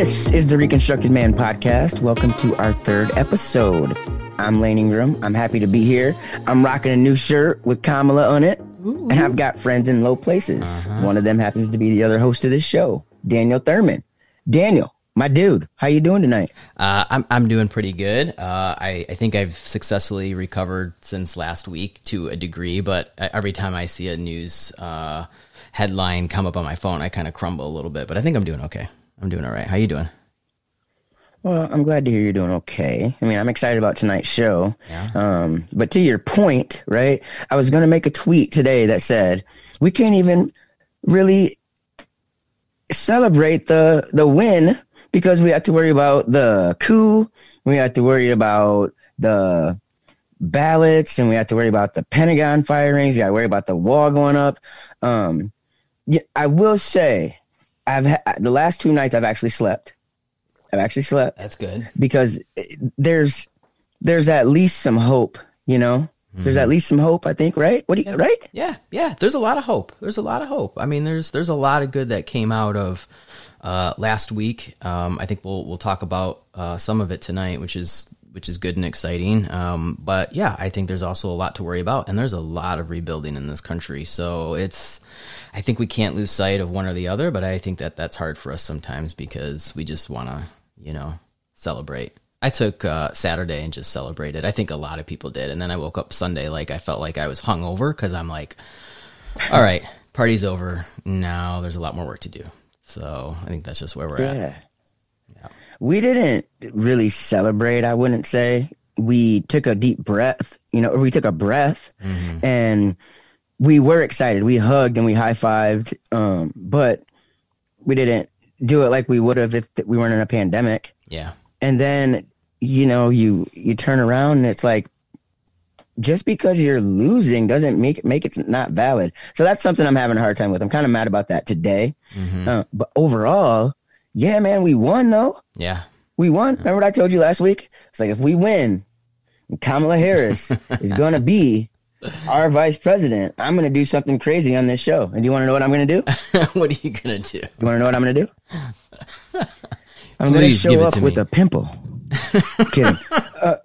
This is the Reconstructed Man podcast. Welcome to our third episode. I'm Layne Ingram. I'm happy to be here. I'm rocking a new shirt with Kamala on it, and I've got friends in low places. One of them happens to be the other host of this show, Daniel Thurman. Daniel, my dude, how you doing tonight? Uh, I'm I'm doing pretty good. Uh, I I think I've successfully recovered since last week to a degree, but every time I see a news uh, headline come up on my phone, I kind of crumble a little bit. But I think I'm doing okay. I'm doing all right. How you doing? Well, I'm glad to hear you're doing okay. I mean, I'm excited about tonight's show. Yeah. Um, but to your point, right? I was going to make a tweet today that said we can't even really celebrate the the win because we have to worry about the coup, we have to worry about the ballots, and we have to worry about the Pentagon firings. We got to worry about the wall going up. Um, yeah, I will say I've ha- the last two nights I've actually slept. I've actually slept. That's good because there's there's at least some hope. You know, mm-hmm. there's at least some hope. I think. Right? What do you? Yeah. Right? Yeah, yeah. There's a lot of hope. There's a lot of hope. I mean, there's there's a lot of good that came out of uh, last week. Um, I think we'll we'll talk about uh, some of it tonight, which is which is good and exciting. Um, but yeah, I think there's also a lot to worry about, and there's a lot of rebuilding in this country. So it's, I think we can't lose sight of one or the other, but I think that that's hard for us sometimes because we just want to, you know, celebrate. I took uh, Saturday and just celebrated. I think a lot of people did, and then I woke up Sunday like I felt like I was hungover because I'm like, all right, party's over. Now there's a lot more work to do. So I think that's just where we're yeah. at we didn't really celebrate, I wouldn't say. We took a deep breath, you know, we took a breath mm-hmm. and we were excited. We hugged and we high fived, um, but we didn't do it like we would have if we weren't in a pandemic. Yeah. And then, you know, you you turn around and it's like just because you're losing doesn't make make it not valid. So that's something I'm having a hard time with. I'm kind of mad about that today. Mm-hmm. Uh, but overall, yeah, man, we won though. Yeah. We won. Remember what I told you last week? It's like if we win, Kamala Harris is going to be our vice president. I'm going to do something crazy on this show. And do you want to know what I'm going to do? what are you going to do? You want to know what I'm going to do? I'm going to show up with a pimple. Kidding. Uh,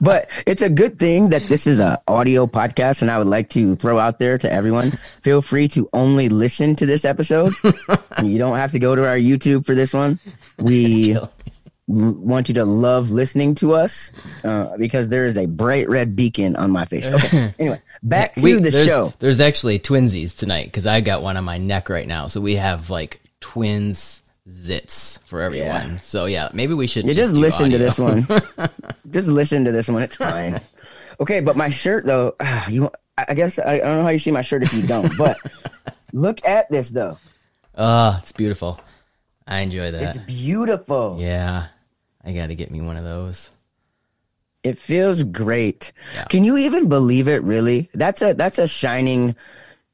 but it's a good thing that this is an audio podcast, and I would like to throw out there to everyone: feel free to only listen to this episode. you don't have to go to our YouTube for this one. We want you to love listening to us uh, because there is a bright red beacon on my face. Okay. Anyway, back to we, the there's, show. There's actually twinsies tonight because I got one on my neck right now, so we have like twins zits for everyone. Yeah. So yeah, maybe we should just, just listen audio. to this one. just listen to this one. It's fine. Okay, but my shirt though, you I guess I, I don't know how you see my shirt if you don't, but look at this though. Oh, it's beautiful. I enjoy that. It's beautiful. Yeah. I got to get me one of those. It feels great. Yeah. Can you even believe it really? That's a that's a shining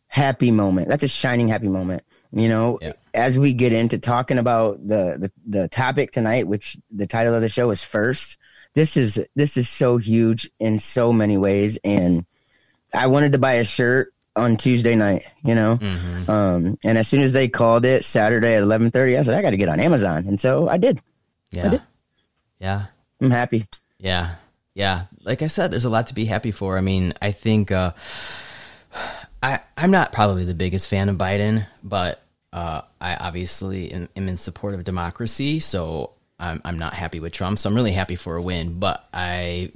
happy moment. That's a shining happy moment. You know, yeah. as we get into talking about the, the the topic tonight, which the title of the show is first, this is this is so huge in so many ways, and I wanted to buy a shirt on Tuesday night, you know, mm-hmm. um, and as soon as they called it Saturday at eleven thirty, I said I got to get on Amazon, and so I did. Yeah, I did. yeah, I'm happy. Yeah, yeah. Like I said, there's a lot to be happy for. I mean, I think. Uh, I, I'm not probably the biggest fan of Biden, but uh, I obviously am, am, in support of democracy, so I'm, I'm not happy with Trump. So I'm really happy for a win, but I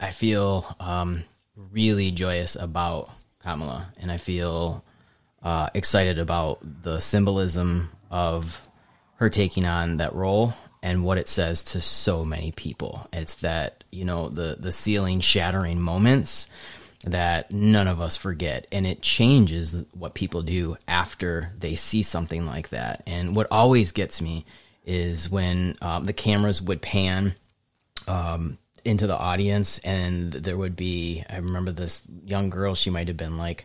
I feel um, really joyous about Kamala, and I feel uh, excited about the symbolism of her taking on that role and what it says to so many people. It's that you know the the ceiling shattering moments that none of us forget. And it changes what people do after they see something like that. And what always gets me is when um, the cameras would pan um, into the audience and there would be i remember this young girl she might have been like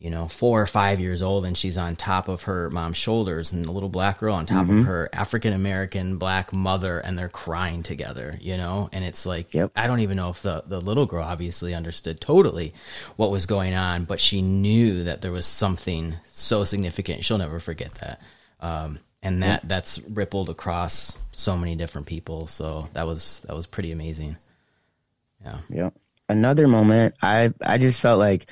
you know, four or five years old and she's on top of her mom's shoulders and a little black girl on top mm-hmm. of her African American black mother and they're crying together, you know? And it's like, yep. I don't even know if the, the little girl obviously understood totally what was going on, but she knew that there was something so significant. She'll never forget that. Um, and that that's rippled across so many different people. So that was that was pretty amazing. Yeah. Yeah. Another moment, I I just felt like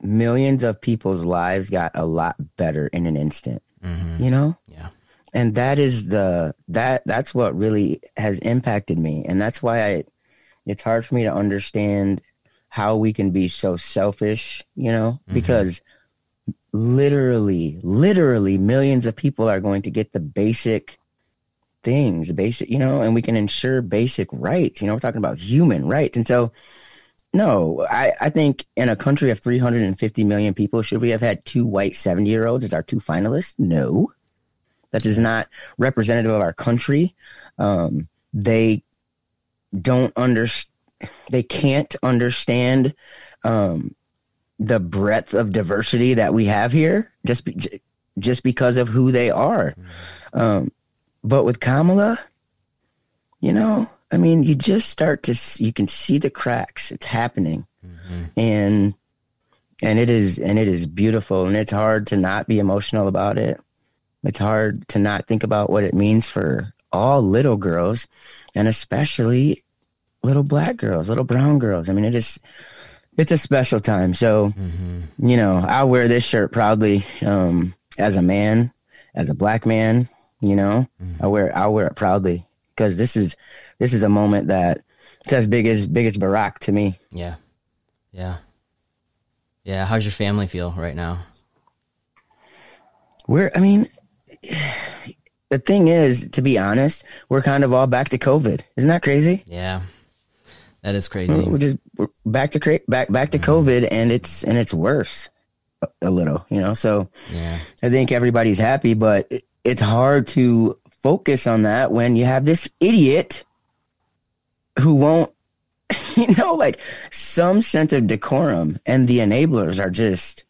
millions of people's lives got a lot better in an instant. Mm-hmm. You know? Yeah. And that is the that that's what really has impacted me. And that's why I it's hard for me to understand how we can be so selfish, you know, mm-hmm. because literally, literally millions of people are going to get the basic things, the basic, you know, and we can ensure basic rights. You know, we're talking about human rights. And so, no, I, I think in a country of 350 million people, should we have had two white 70 year olds as our two finalists? No. That is not representative of our country. Um, they don't understand, they can't understand um, the breadth of diversity that we have here just be, just because of who they are. Mm-hmm. Um, but with Kamala, you know, I mean, you just start to you can see the cracks. It's happening, mm-hmm. and and it is and it is beautiful, and it's hard to not be emotional about it. It's hard to not think about what it means for all little girls, and especially little black girls, little brown girls. I mean, it is it's a special time. So, mm-hmm. you know, I wear this shirt proudly um, as a man, as a black man. You know, mm-hmm. I wear I wear it proudly because this is this is a moment that it's as big as big as Barack to me. Yeah, yeah, yeah. How's your family feel right now? We're, I mean, the thing is, to be honest, we're kind of all back to COVID. Isn't that crazy? Yeah, that is crazy. We're just we're back to cra- back back to mm. COVID, and it's and it's worse a, a little, you know. So yeah. I think everybody's happy, but it, it's hard to focus on that when you have this idiot who won't, you know, like some sense of decorum, and the enablers are just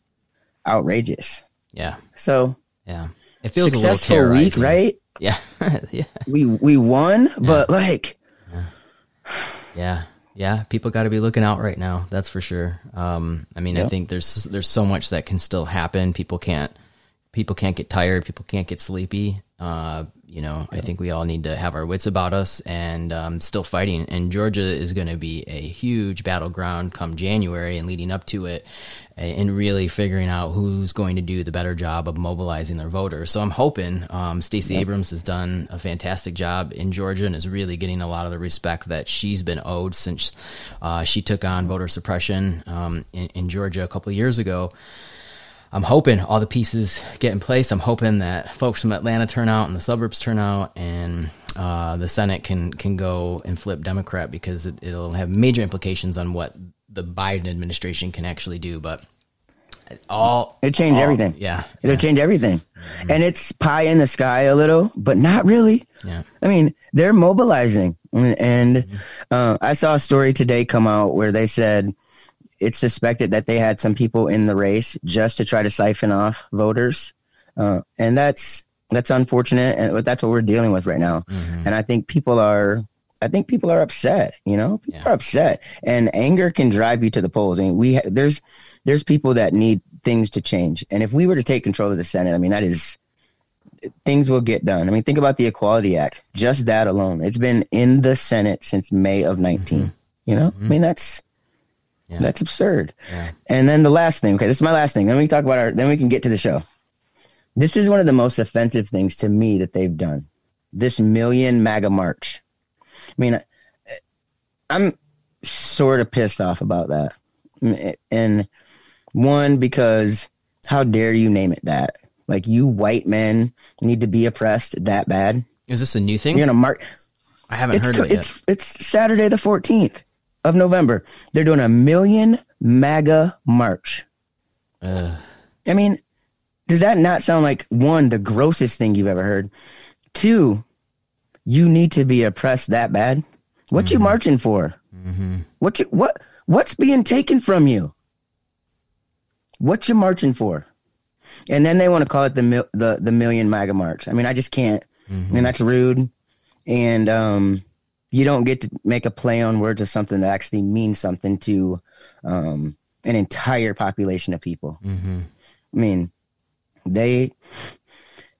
outrageous. Yeah. So yeah, it feels successful a little week, right? Yeah, yeah. We we won, yeah. but like, yeah. yeah yeah, people got to be looking out right now. That's for sure. Um, I mean, yep. I think there's there's so much that can still happen. People can't people can't get tired. People can't get sleepy. Uh, you know, I think we all need to have our wits about us and um, still fighting. And Georgia is going to be a huge battleground come January and leading up to it, and really figuring out who's going to do the better job of mobilizing their voters. So I'm hoping um, Stacey yep. Abrams has done a fantastic job in Georgia and is really getting a lot of the respect that she's been owed since uh, she took on voter suppression um, in, in Georgia a couple years ago. I'm hoping all the pieces get in place. I'm hoping that folks from Atlanta turn out and the suburbs turn out, and uh, the Senate can can go and flip Democrat because it, will have major implications on what the Biden administration can actually do. But all it changed everything. Yeah, it'll yeah. change everything, mm-hmm. and it's pie in the sky a little, but not really. Yeah, I mean they're mobilizing, and mm-hmm. uh, I saw a story today come out where they said it's suspected that they had some people in the race just to try to siphon off voters, uh, and that's that's unfortunate, and that's what we're dealing with right now. Mm-hmm. And I think people are, I think people are upset. You know, people yeah. are upset, and anger can drive you to the polls. I mean, we there's there's people that need things to change, and if we were to take control of the Senate, I mean, that is things will get done. I mean, think about the Equality Act. Just that alone, it's been in the Senate since May of 19. Mm-hmm. You know, mm-hmm. I mean, that's yeah. That's absurd. Yeah. And then the last thing, okay, this is my last thing. Then we can talk about our, then we can get to the show. This is one of the most offensive things to me that they've done. This million MAGA march. I mean, I'm sort of pissed off about that. And one, because how dare you name it that? Like, you white men need to be oppressed that bad. Is this a new thing? You're to mark. I haven't it's heard it yet. It's, it's Saturday the 14th of November. They're doing a million MAGA march. Uh. I mean, does that not sound like one, the grossest thing you've ever heard? Two, you need to be oppressed that bad. What mm-hmm. you marching for? Mm-hmm. What you what what's being taken from you? What you marching for? And then they want to call it the the the million MAGA march. I mean, I just can't. Mm-hmm. I mean, mm-hmm. that's rude. And um, you don't get to make a play on words of something that actually means something to um, an entire population of people. Mm-hmm. I mean, they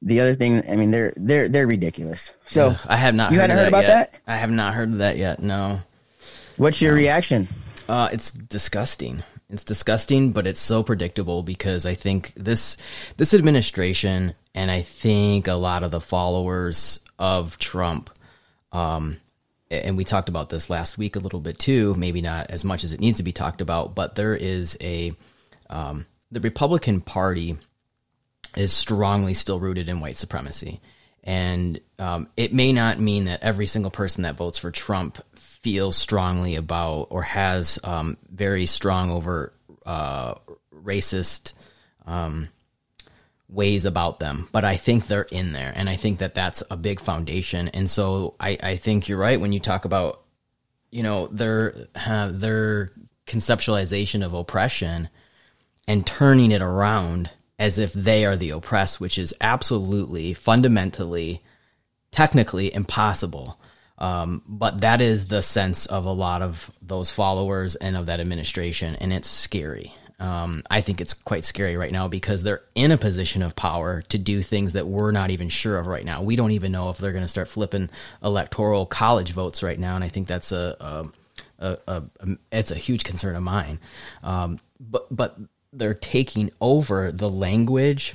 the other thing, I mean, they're they're they're ridiculous. So I have not. You heard hadn't heard about yet. that? I have not heard of that yet. No. What's your reaction? Uh, it's disgusting. It's disgusting, but it's so predictable because I think this this administration and I think a lot of the followers of Trump, um, and we talked about this last week a little bit too. Maybe not as much as it needs to be talked about, but there is a um, the Republican Party is strongly still rooted in white supremacy. And um, it may not mean that every single person that votes for Trump feels strongly about or has um, very strong over uh, racist um, ways about them, but I think they're in there, and I think that that's a big foundation. And so I, I think you're right when you talk about, you know, their uh, their conceptualization of oppression and turning it around as if they are the oppressed, which is absolutely fundamentally, technically impossible. Um, but that is the sense of a lot of those followers and of that administration, and it's scary. Um, I think it's quite scary right now because they're in a position of power to do things that we're not even sure of right now. We don't even know if they're going to start flipping electoral college votes right now, and I think that's a, a, a, a it's a huge concern of mine. Um, but but they're taking over the language,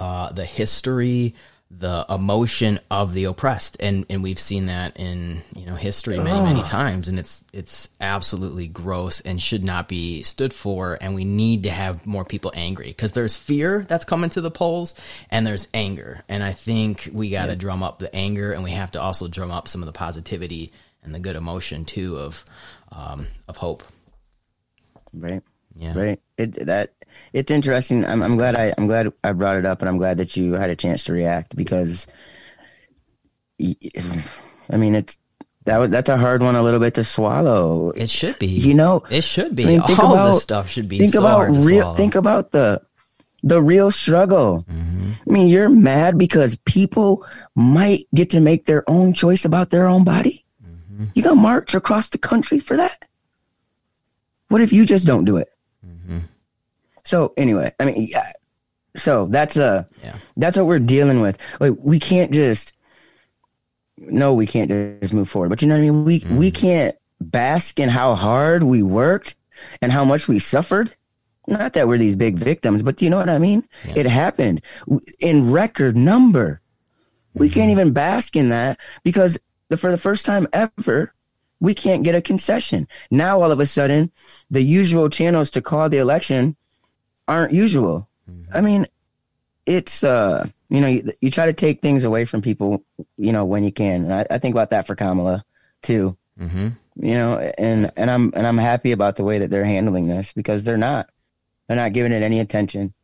uh, the history, the emotion of the oppressed, and and we've seen that in you know history many many times, and it's it's absolutely gross and should not be stood for, and we need to have more people angry because there's fear that's coming to the polls, and there's anger, and I think we got to drum up the anger, and we have to also drum up some of the positivity and the good emotion too of um, of hope. Right. Yeah. Right. It that it's interesting. I'm I'm glad I I'm glad I brought it up, and I'm glad that you had a chance to react because, I mean, it's that was that's a hard one a little bit to swallow. It should be. You know, it should be. I mean, All think about- this stuff should be. think so about real. Think about the the real struggle. Mm-hmm. I mean, you're mad because people might get to make their own choice about their own body. Mm-hmm. You gonna march across the country for that? What if you just don't do it? So anyway, I mean, yeah. So that's uh Yeah. that's what we're dealing with. Like we can't just no, we can't just move forward. But you know what I mean? We we can't bask in how hard we worked and how much we suffered. Not that we're these big victims, but you know what I mean? Yeah. It happened in record number. We can't even bask in that because the, for the first time ever, we can't get a concession. Now, all of a sudden, the usual channels to call the election aren't usual. I mean, it's, uh, you know, you, you try to take things away from people, you know, when you can. And I, I think about that for Kamala too, Mm-hmm. you know, and, and I'm, and I'm happy about the way that they're handling this because they're not, they're not giving it any attention.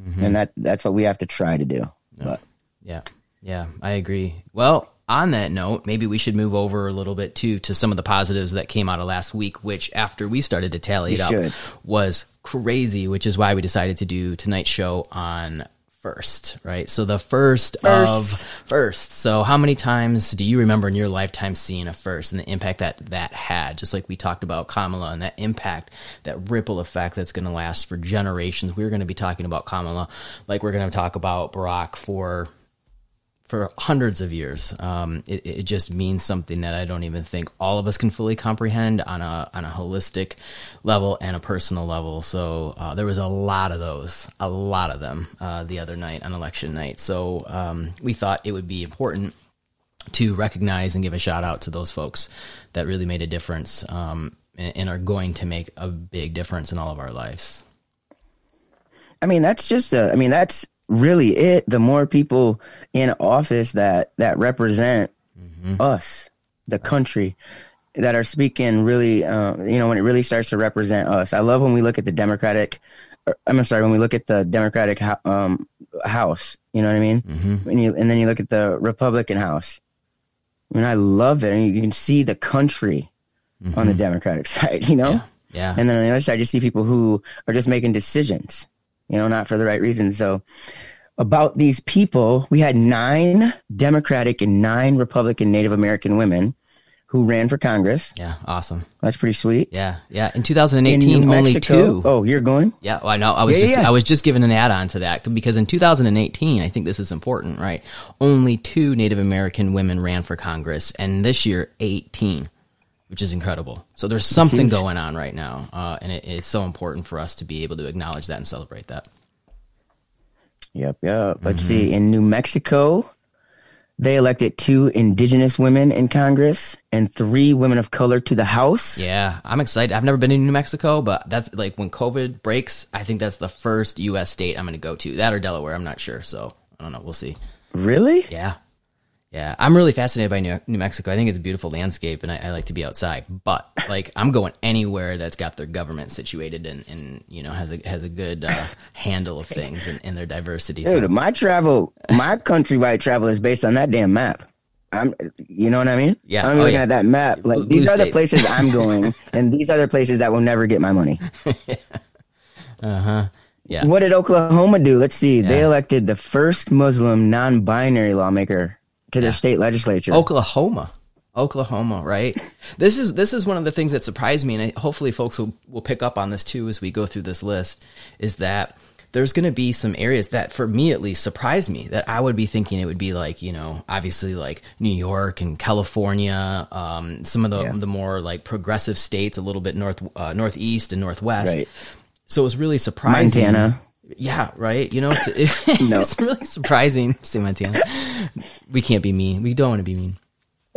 Mm-hmm. And that, that's what we have to try to do. But Yeah. Yeah, I agree. Well, on that note, maybe we should move over a little bit too to some of the positives that came out of last week, which after we started to tally it up was crazy, which is why we decided to do tonight's show on first, right? So the first, First. of first. So how many times do you remember in your lifetime seeing a first and the impact that that had? Just like we talked about Kamala and that impact, that ripple effect that's going to last for generations. We're going to be talking about Kamala like we're going to talk about Barack for for hundreds of years. Um, it, it just means something that I don't even think all of us can fully comprehend on a on a holistic level and a personal level. So uh, there was a lot of those, a lot of them, uh, the other night on election night. So um, we thought it would be important to recognize and give a shout out to those folks that really made a difference um, and, and are going to make a big difference in all of our lives. I mean, that's just a, I mean, that's really it. The more people in office that, that represent us, the country, that are speaking really, uh, you know, when it really starts to represent us. I love when we look at the Democratic, I'm sorry, when we look at the Democratic um, House, you know what I mean? When you, and then you look at the Republican House. I mean, I love it. And you can see the country on the Democratic side, you know? Yeah. And then on the other side, you see people who are just making decisions, you know, not for the right reasons. So, about these people, we had nine Democratic and nine Republican Native American women who ran for Congress. Yeah, awesome. That's pretty sweet. Yeah, yeah. In 2018, In only two. Oh, you're going? Yeah, well, I know. I was Yeah, just yeah. I was just giving an add on to that because in 2018, I think this is important, right? Only two Native American women ran for Congress, and this year 18, which is incredible. So there's something going on right now, uh, and it, it's so important for us to be able to acknowledge that and celebrate that. Yep, yep. Let's Mm-hmm. see. In New Mexico, they elected two indigenous women in Congress and three women of color to the House. Yeah, I'm excited. I've never been in New Mexico, but that's like when COVID breaks, I think that's the first U.S. state I'm going to go to. That or Delaware, I'm not sure. So I don't know. We'll see. Really? Yeah. Yeah. I'm really fascinated by New, New Mexico. I think it's a beautiful landscape and I, I like to be outside. But like I'm going anywhere that's got their government situated and, and you know, has a has a good uh, handle of things and, and their diversity. So, Dude, my travel, my countrywide travel is based on that damn map. I'm, you know what I mean? Yeah. I'm Oh, looking yeah. at that map. Like Blue these are the places I'm going, and these are the places that will never get my money. yeah. Uh huh. Yeah. What did Oklahoma do? Let's see. They elected the first Muslim non-binary lawmaker to their state legislature. Oklahoma. Oklahoma, right? This is this is one of the things that surprised me, and I, hopefully, folks will, will pick up on this too as we go through this list. Is that there's going to be some areas that, for me at least, surprised me that I would be thinking it would be like you know, obviously like New York and California, um, some of the Yeah. the more like progressive states, a little bit north uh, northeast and northwest. Right. So it was really surprising. Montana. Yeah, right. You know, it's, No. it's really surprising. Say Montana. We can't be mean. We don't want to be mean.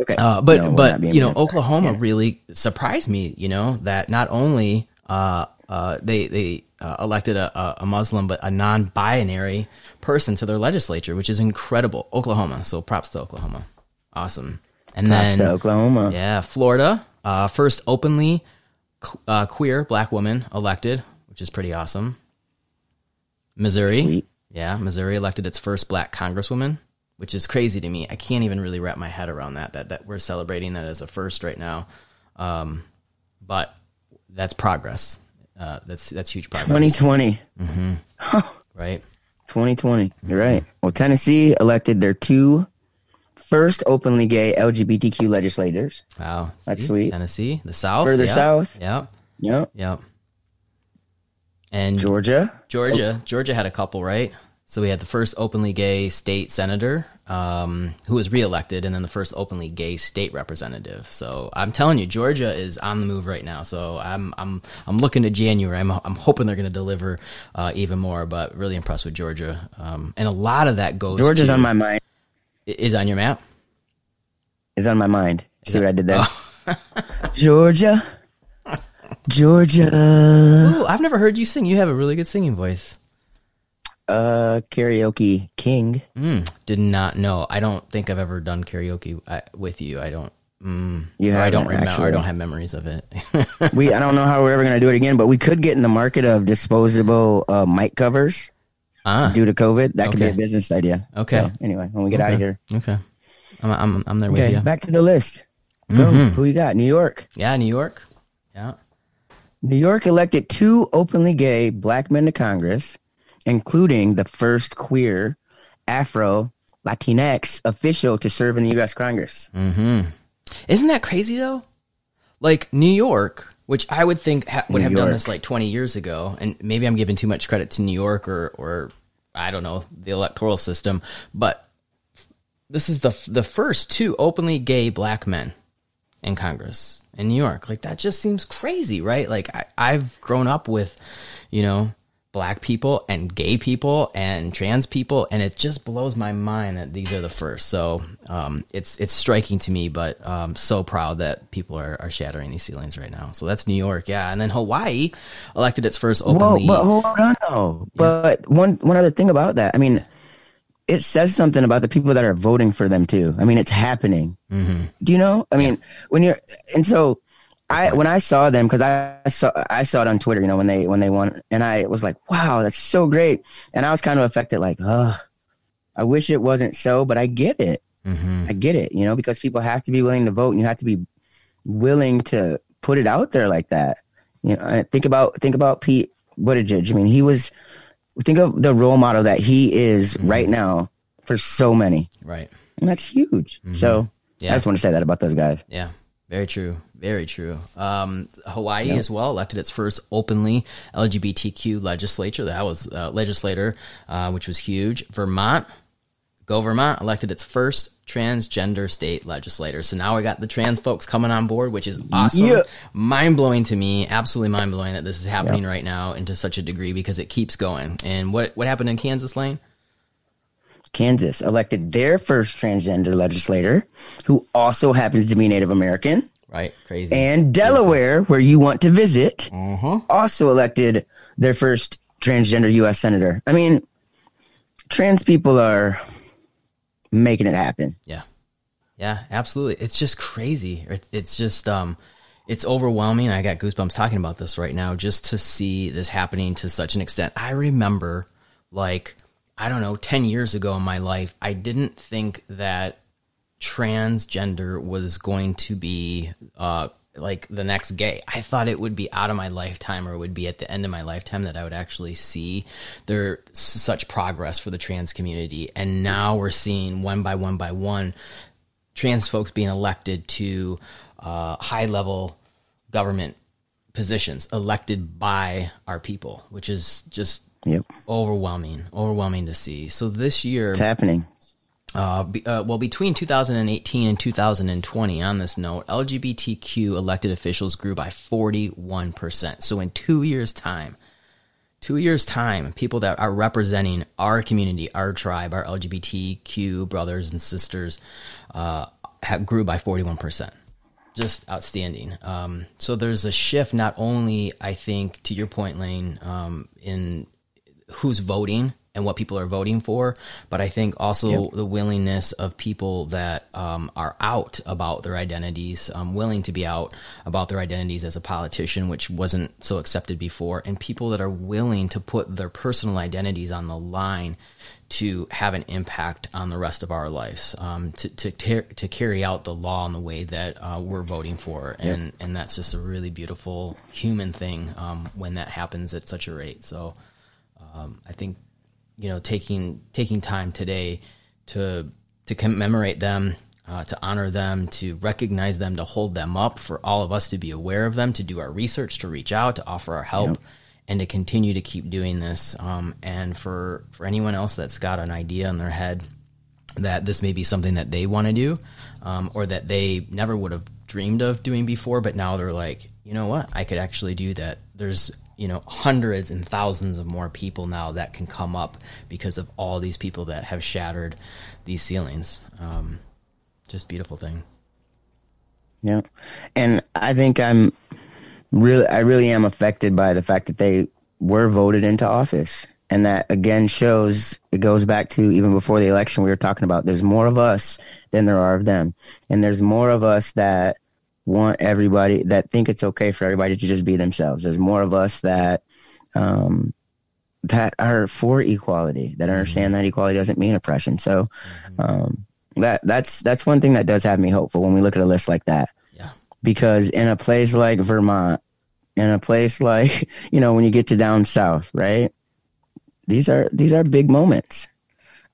Okay. Uh, but No, but you know mean. Oklahoma really surprised me. You know that not only uh, uh, they they uh, elected a, a- a Muslim but a non-binary person to their legislature, which is incredible. Oklahoma, so props to Oklahoma, awesome. And Props then to Oklahoma. yeah, Florida, uh, first openly uh, queer black woman elected, which is pretty awesome. Missouri, Sweet. yeah, Missouri elected its first black congresswoman, which is crazy to me. I can't even really wrap my head around that. That that we're celebrating that as a first right now, um, but that's progress. Uh, that's that's huge progress, 2020. right? 2020. You're right. Well, Tennessee elected their two first openly gay LGBTQ legislators. Wow, That's See? sweet. Tennessee, the South, Further yeah. south. Yep, Yep. yep. And Georgia. Georgia, Georgia had a couple, right? So we had the first openly gay state senator um, who was reelected, and then the first openly gay state representative. So I'm telling you, Georgia is on the move right now. So I'm I'm I'm looking to January. I'm I'm hoping they're going to deliver uh, even more. But really impressed with Georgia, um, and a lot of that goes. Georgia's to, on my mind. is on your map. Is on my mind. See what I did there? Georgia. Georgia. Ooh, I've never heard you sing. You have a really good singing voice. Uh, karaoke king. Mm, did not know. I don't think I've ever done karaoke uh, with you. I don't. Mm, You I don't haven't, remember. I don't have memories of it. We I don't know how we're ever gonna do it again, but we could get in the market of disposable uh, mic covers ah, due to COVID. That could be a business idea. Okay. So, anyway, when we get out of here. okay. I'm I'm I'm there with Okay, you. back to the list. Go. Who you got? New York. Yeah, New York. Yeah. New York elected two openly gay black men to Congress, including the first queer Afro Latinx official to serve in the U.S. Congress. Mm-hmm. Isn't that crazy though? Like New York, which I would think ha- would New have done this like 20 years ago, and maybe I'm giving too much credit to New York or or I don't know the electoral system, but this is the the first two openly gay black men in Congress in New York. Like that just seems crazy, right? Like I, I've grown up with, you know, black people and gay people and trans people, and it just blows my mind that these are the first. So um, it's it's striking to me, but um, so proud that people are, are shattering these ceilings right now. So that's New York, yeah, and then Hawaii elected its first openly. but hold on though. But one one other thing about that, I mean, it says something about the people that are voting for them too. I mean, it's happening. Mm-hmm. Do you know? I mean, when you're and so I when I saw them because I saw I saw it on Twitter, you know, when they when they won, and I was like, wow, that's so great. And I was kind of affected, like, oh, I wish it wasn't so, but I get it. Mhm. I get it, you know, because people have to be willing to vote, and you have to be willing to put it out there like that. You know, think about think about Pete Buttigieg. I mean, he was think of the role model that he is right now for so many, Right. and that's huge. So Mm-hmm. Yeah. I just want to say that about those guys. Yeah. Very true. Very true. Um, Hawaii yep. as well elected its first openly LGBTQ legislature. That was uh, legislator, uh, which was huge. Vermont, go Vermont, elected its first transgender state legislator. So now we got the trans folks coming on board, which is awesome. Yeah. Mind blowing to me. Absolutely mind blowing that this is happening right now and to such a degree because it keeps going. And what what happened in Kansas, Layne? Kansas elected their first transgender legislator, who also happens to be Native American. Right, crazy. And Delaware, where you want to visit, uh-huh. also elected their first transgender U.S. senator. I mean, trans people are making it happen. Yeah, yeah, absolutely. It's just crazy. It's, it's just um, it's overwhelming. I got goosebumps talking about this right now, just to see this happening to such an extent. I remember, like I don't know, 10 years ago in my life, I didn't think that transgender was going to be uh, like the next gay. I thought it would be out of my lifetime or would be at the end of my lifetime that I would actually see there such progress for the trans community. And now we're seeing one by one by one trans folks being elected to uh, high level government positions elected by our people, which is just Yep. Overwhelming, overwhelming to see. So this year, it's happening. Uh, uh, well, between 2018 and 2020, on this note, LGBTQ elected officials grew by 41%. So in two years' time, two years' time, people that are representing our community, our tribe, our LGBTQ brothers and sisters, uh, have, grew by 41% just outstanding. Um, so there's a shift, not only I think to your point, Layne, um, in who's voting and what people are voting for, but I think also yep. the willingness of people that um, are out about their identities, um, willing to be out about their identities as a politician, which wasn't so accepted before, and people that are willing to put their personal identities on the line to have an impact on the rest of our lives, um, to to, ter- to carry out the law in the way that uh, we're voting for, and yep. and that's just a really beautiful human thing um, when that happens at such a rate. So um, I think you know taking taking time today to to commemorate them, uh, to honor them, to recognize them, to hold them up, for all of us to be aware of them, to do our research, to reach out, to offer our help. Yep. And to continue to keep doing this, um, and for for anyone else that's got an idea in their head that this may be something that they want to do, um, or that they never would have dreamed of doing before, but now they're like, you know what, I could actually do that. There's you know hundreds and thousands of more people now that can come up because of all these people that have shattered these ceilings. Um, just beautiful thing. Yeah, and I think I'm really, I really am affected by the fact that they were voted into office, and that again shows it goes back to even before the election we were talking about. There's more of us than there are of them, and there's more of us that want everybody that think it's okay for everybody to just be themselves. There's more of us that um, that are for equality, that understand mm-hmm. that equality doesn't mean oppression. So mm-hmm. um, that that's that's one thing that does have me hopeful when we look at a list like that. Yeah. Because in a place like Vermont, in a place like you know when you get to down south, right? These are these are big moments.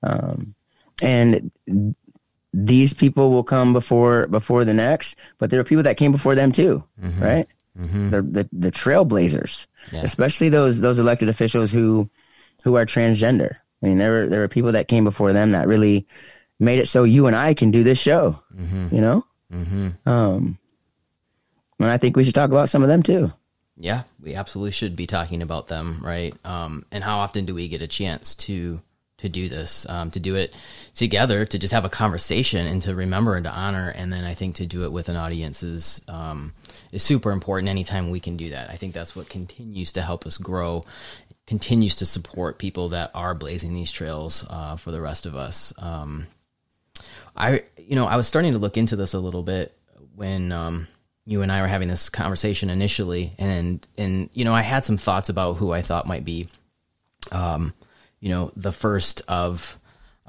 Um, and these people will come before before the next, but there are people that came before them too, mm-hmm. right? Mm-hmm. The, the the trailblazers, yeah. especially those those elected officials who who are transgender. I mean, there were there were people that came before them that really made it so you and I can do this show. Mm-hmm. You know, mm-hmm. um, and I think we should talk about some of them too. Yeah, we absolutely should be talking about them, right? Um, and how often do we get a chance to to do this, um, to do it together, to just have a conversation and to remember and to honor. And then I think to do it with an audience is, um, is super important anytime we can do that. I think that's what continues to help us grow, continues to support people that are blazing these trails uh, for the rest of us. Um, I, you know, I was starting to look into this a little bit when, um, you and I were having this conversation initially, and and you know I had some thoughts about who I thought might be um, you know the first of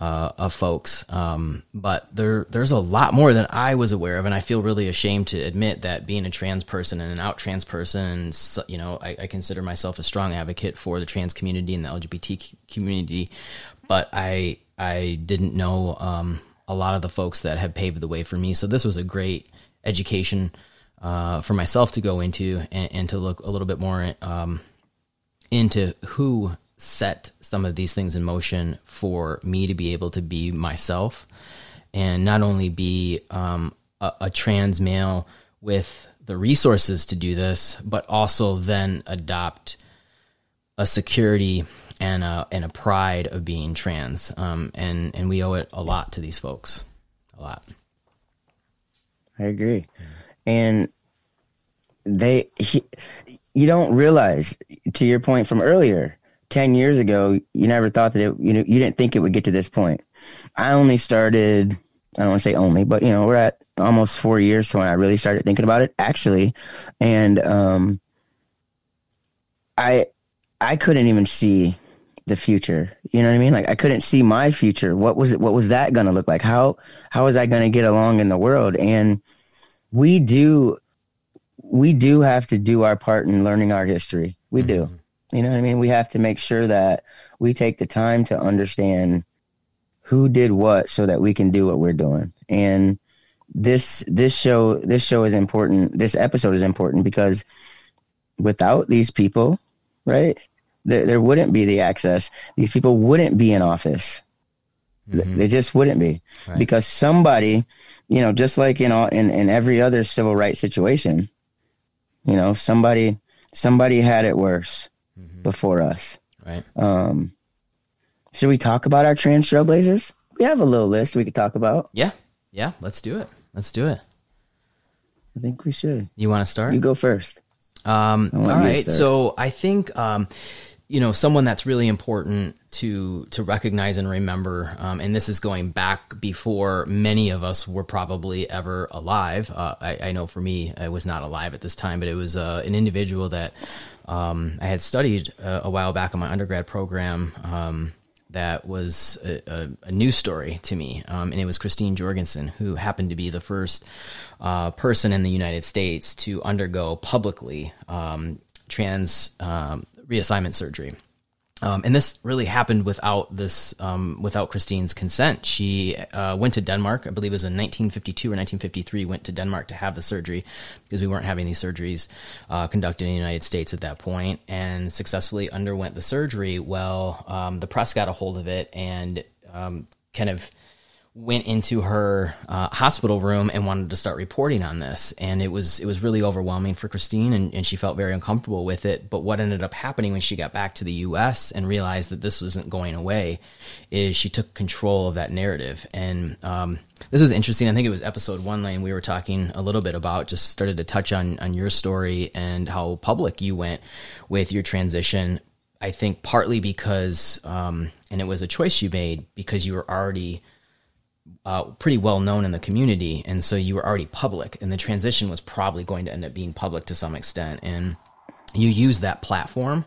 uh, of folks. Um, but there there's a lot more than I was aware of, and I feel really ashamed to admit that being a trans person and an out trans person, and you know, I, I consider myself a strong advocate for the trans community and the LGBT community, but I I didn't know um, a lot of the folks that have paved the way for me. So this was a great education uh, for myself to go into and, and, to look a little bit more um, into who set some of these things in motion for me to be able to be myself and not only be um, a, a trans male with the resources to do this, but also then adopt a security and a, and a pride of being trans. Um, and, and we owe it a lot to these folks. A lot. I agree. And they, he, you don't realize, to your point from earlier, 10 years ago, you never thought that it, you know, you didn't think it would get to this point. I only started, I don't want to say only, but you know, we're at almost four years to when I really started thinking about it actually. And, um, I, I couldn't even see the future. You know what I mean? Like I couldn't see my future. What was it? What was that going to look like? How how was I going to get along in the world? And we do we do have to do our part in learning our history. We mm-hmm. You know what I mean? We have to make sure that we take the time to understand who did what so that we can do what we're doing. And this this show this show is important. This episode is important because without these people, right? there, there wouldn't be the access. These people wouldn't be in office. Mm-hmm. They just wouldn't be right. because somebody, you know, just like you know, in in every other civil rights situation, you know, somebody somebody had it worse. Before us. Right. Um, should we talk about our trans trailblazers? We have a little list we could talk about. Yeah. Yeah. Let's do it. Let's do it. I think we should. You want to start? You go first. Um, all right. So I think, um, you know someone that's really important to to recognize and remember um, and this is going back before many of us were probably ever alive uh, I, I, know for me i was not alive at this time but it was uh, an individual that um, i had studied uh, a while back in my undergrad program um, that was a, a, a, news story to me um, and it was christine jorgensen who happened to be the first uh, person in the united states to undergo publicly um, trans um, reassignment surgery. Um, and this really happened without this, um, without Christine's consent. She uh, went to Denmark, I believe it was in 1952 or 1953, went to Denmark to have the surgery because we weren't having these surgeries uh, conducted in the United States at that point, and successfully underwent the surgery. Well, um, the press got a hold of it and um, kind of went into her uh, hospital room and wanted to start reporting on this. And it was it was really overwhelming for Christine and, and she felt very uncomfortable with it. But what ended up happening when she got back to the US and realized that this wasn't going away is she took control of that narrative. And um, this is interesting. I think it was episode one Layne we were talking a little bit about just started to touch on on your story and how public you went with your transition. I think partly because um, and it was a choice you made because you were already uh, pretty well known in the community, and so you were already public, and the transition was probably going to end up being public to some extent, and you use that platform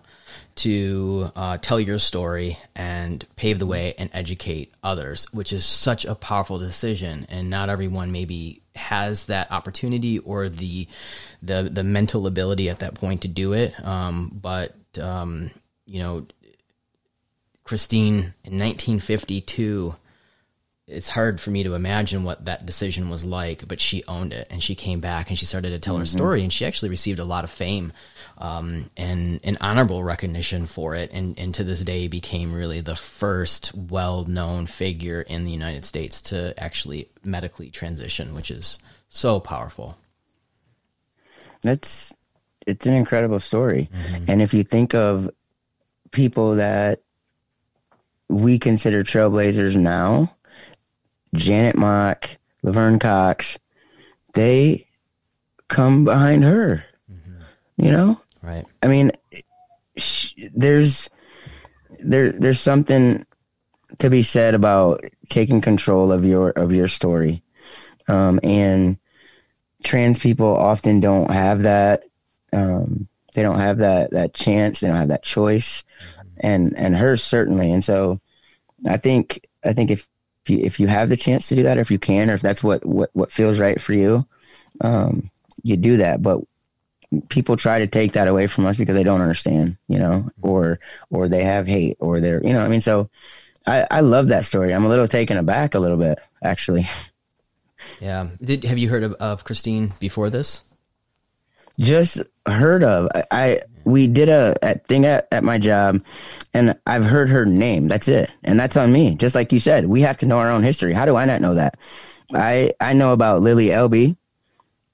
to uh, tell your story and pave the way and educate others, which is such a powerful decision, and not everyone maybe has that opportunity or the the the mental ability at that point to do it. Um, but um, you know, Christine in 1952 it's hard for me to imagine what that decision was like, but she owned it and she came back and she started to tell mm-hmm. her story and she actually received a lot of fame um, and an honorable recognition for it and, and to this day became really the first well-known figure in the United States to actually medically transition, which is so powerful. That's it's an incredible story. Mm-hmm. And if you think of people that we consider trailblazers now, Janet Mock, Laverne Cox, they come behind her. Mm-hmm. You know, right? I mean, sh- there's there there's something to be said about taking control of your of your story, um, and trans people often don't have that. Um, they don't have that that chance. They don't have that choice, mm-hmm. and and hers certainly. And so, I think I think if if you if you have the chance to do that, or if you can, or if that's what what, what feels right for you, um, you do that. But people try to take that away from us because they don't understand, you know, or or they have hate, or they're you know, I mean, so I I love that story. I'm a little taken aback a little bit actually. Yeah. Did have you heard of, of Christine before this? Just heard of. I, I we did a, a thing at, at my job, and I've heard her name. That's it, and that's on me. Just like you said, we have to know our own history. How do I not know that? I I know about Lili Elbe,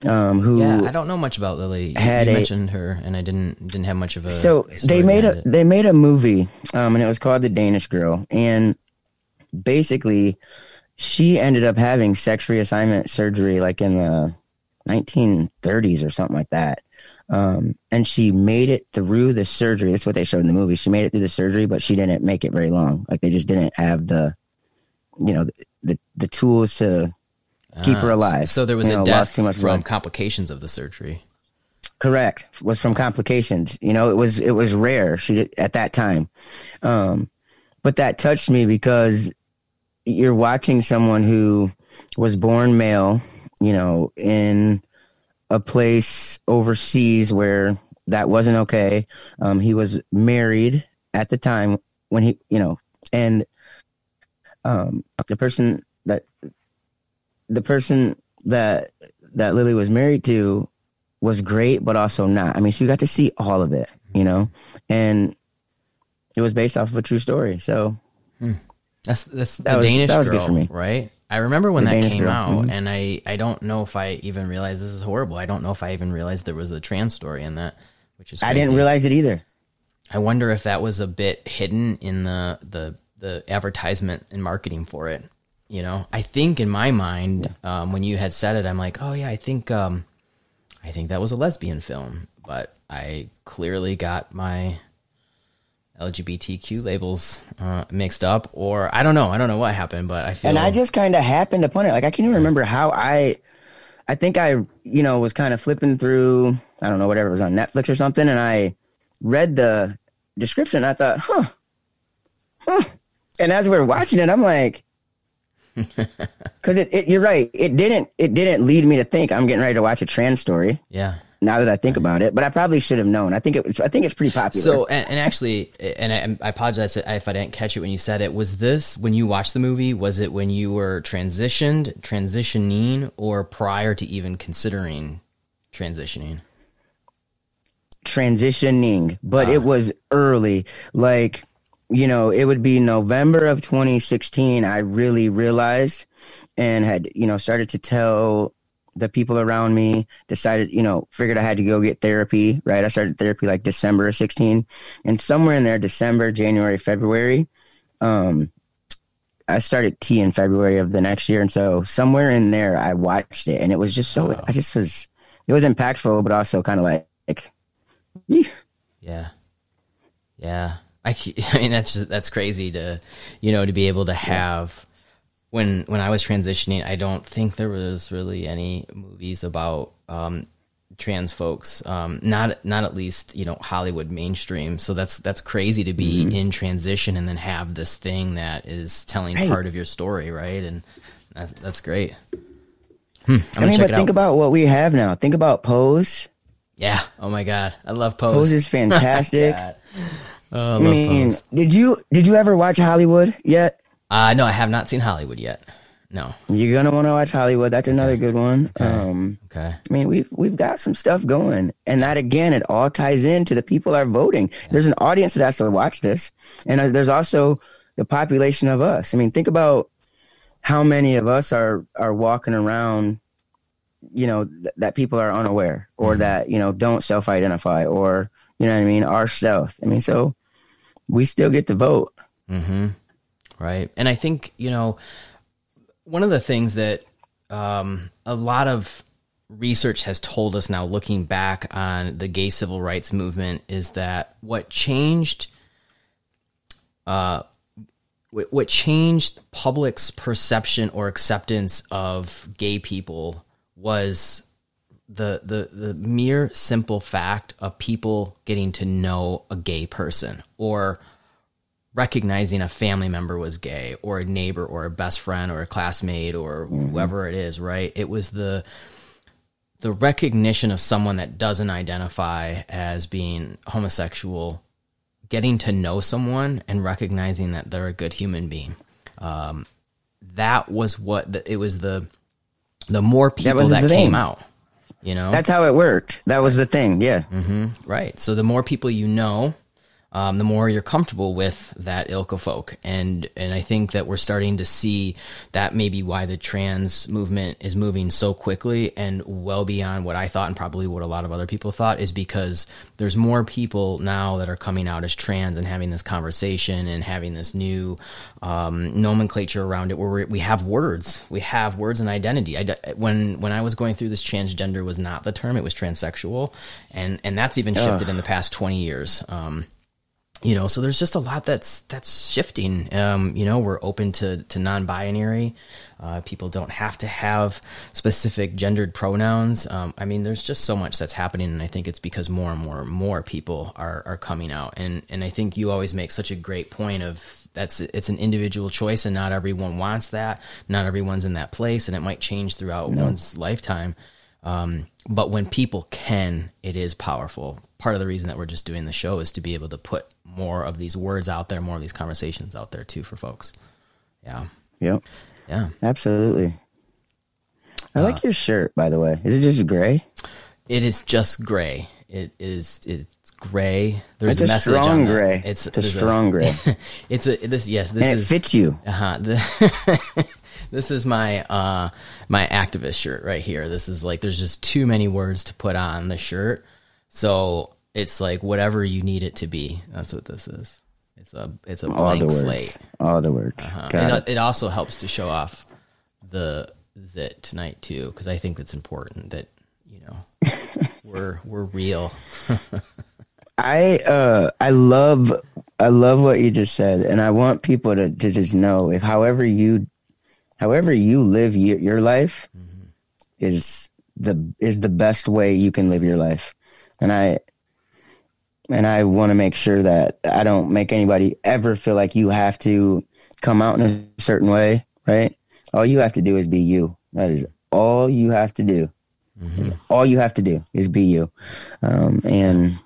um, who yeah, I don't know much about Lili. Had you a, mentioned her, and I didn't didn't have much of a. So they made a it. they made a movie, um, and it was called The Danish Girl, and basically, she ended up having sex reassignment surgery, like in the 1930s or something like that. Um, and she made it through the surgery. That's what they showed in the movie. She made it through the surgery, but she didn't make it very long. Like they just didn't have the, you know, the the, the tools to keep her ah, alive. So there was you a death too much from blood. complications of the surgery. Correct. Was from complications. You know, it was it was rare. She did, at that time, um, but that touched me because you're watching someone who was born male. You know, in a place overseas where that wasn't okay. Um, he was married at the time when he, you know, and um, the person that the person that that Lili was married to was great, but also not. I mean, so you got to see all of it, you know, and it was based off of a true story. So hmm. that's that's that the was, Danish that was girl, good for me. right? I remember when that came out, mm-hmm. and I I don't know if I even realized this is horrible. I don't know if I even realized there was a trans story in that, which is crazy. I didn't realize it either. I wonder if that was a bit hidden in the the the advertisement and marketing for it you know, I think in my mind, um, when you had said it, I'm like, oh yeah, I think, um, I think that was a lesbian film, but I clearly got my LGBTQ labels uh, mixed up, or I don't know, I don't know what happened, but I feel. And I just kind of happened upon it. Like I can't even remember how I. I think I, you know, was kind of flipping through, I don't know, whatever it was on Netflix or something, and I read the description. I thought, huh, huh. And as we are watching it, I'm like, because it, it, you're right. It didn't. It didn't lead me to think I'm getting ready to watch a trans story. Yeah. Now that I think about it, but I probably should have known. I think it was. I think it's pretty popular. So, and, and actually, and I, I, apologize if I didn't catch it when you said it. Was this when you watched the movie? Was it when you were transitioned, transitioning, or prior to even considering transitioning? Transitioning, but it ah. was early. Like you know, it would be November of 2016. I really realized and had, you know, started to tell the people around me, decided, you know, figured I had to go get therapy, right? I started therapy like December of 16. And somewhere in there, December, January, February, um, I started T in February of the next year. And so somewhere in there, I watched it and it was just so, wow. I just was, it was impactful, but also kind of like, like yeah. Yeah. I, I mean that's just, that's crazy to you know to be able to have when when I was transitioning I don't think there was really any movies about um, trans folks um, not not at least you know Hollywood mainstream so that's that's crazy to be mm-hmm. in transition and then have this thing that is telling right. part of your story right and that, that's great hmm, I mean but think out. about what we have now think about Pose yeah oh my god I love Pose Pose is fantastic Oh, I, mean, Pose. did you did you ever watch Hollywood yet? Uh, no, I have not seen Hollywood yet. No. You're gonna want to watch Hollywood. That's another good one. Okay. Um, okay. I mean, we've we've got some stuff going, and that again, it all ties into the people are voting. Yeah. There's an audience that has to watch this, and uh, there's also the population of us. I mean, think about how many of us are are walking around, you know, th- that people are unaware, or mm-hmm. that you know don't self-identify, or you know what I mean, are stealth. I mean, so we still get to vote. Mm-hmm. Right. And I think, you know, one of the things that um, a lot of research has told us now, looking back on the gay civil rights movement, is that what changed. Uh, what changed public's perception or acceptance of gay people was the the the mere simple fact of people getting to know a gay person or recognizing a family member was gay or a neighbor or a best friend or a classmate or mm-hmm. whoever it is right it was the the recognition of someone that doesn't identify as being homosexual getting to know someone and recognizing that they're a good human being um, that was what the, it was the the more people that, that came out. You know, that's how it worked. That was the thing. Yeah. Mm-hmm. Right. So the more people you know, um, the more you're comfortable with that ilk of folk. And and I think that we're starting to see that maybe why the trans movement is moving so quickly and well beyond what I thought and probably what a lot of other people thought is because there's more people now that are coming out as trans and having this conversation and having this new um, nomenclature around it where we have words, we have words and identity. I, when when I was going through this, transgender was not the term; it was transsexual, and and that's even shifted Ugh. in the past twenty years. Um, you know so there's just a lot that's that's shifting. Um, you know we're open to to non-binary. Uh, people don't have to have specific gendered pronouns. Um, i mean there's just so much that's happening and i think it's because more and more and more people are are coming out. And and i think you always make such a great point of that's it's an individual choice and not everyone wants that. Not everyone's in that place and it might change throughout no. one's lifetime. Um, but when people can, it is powerful. Part of the reason that we're just doing the show is to be able to put more of these words out there, more of these conversations out there too for folks. Yeah. Yep. Yeah. Absolutely. I uh, like your shirt, by the way. Is it just gray? It is just gray. It is. It's gray. There's it's a, a strong gray. It's, it's a strong a, gray. it's a this. Yes, this and is. fits you. Uh huh. this is my uh my activist shirt right here. This is like there's just too many words to put on the shirt. So it's like whatever you need it to be. That's what this is. It's a it's a blank All slate. All the words. Uh-huh. It, it, also helps to show off the zit tonight too, because I think that's important. That you know we're we're real. I uh I love I love what you just said, and I want people to, to just know if however you however you live your, life mm-hmm. is the is the best way you can live your life, and I and I want to make sure that I don't make anybody ever feel like you have to come out in a certain way, right? All you have to do is be you. That is all you have to do. Mm-hmm. All you have to do is be you. Um, and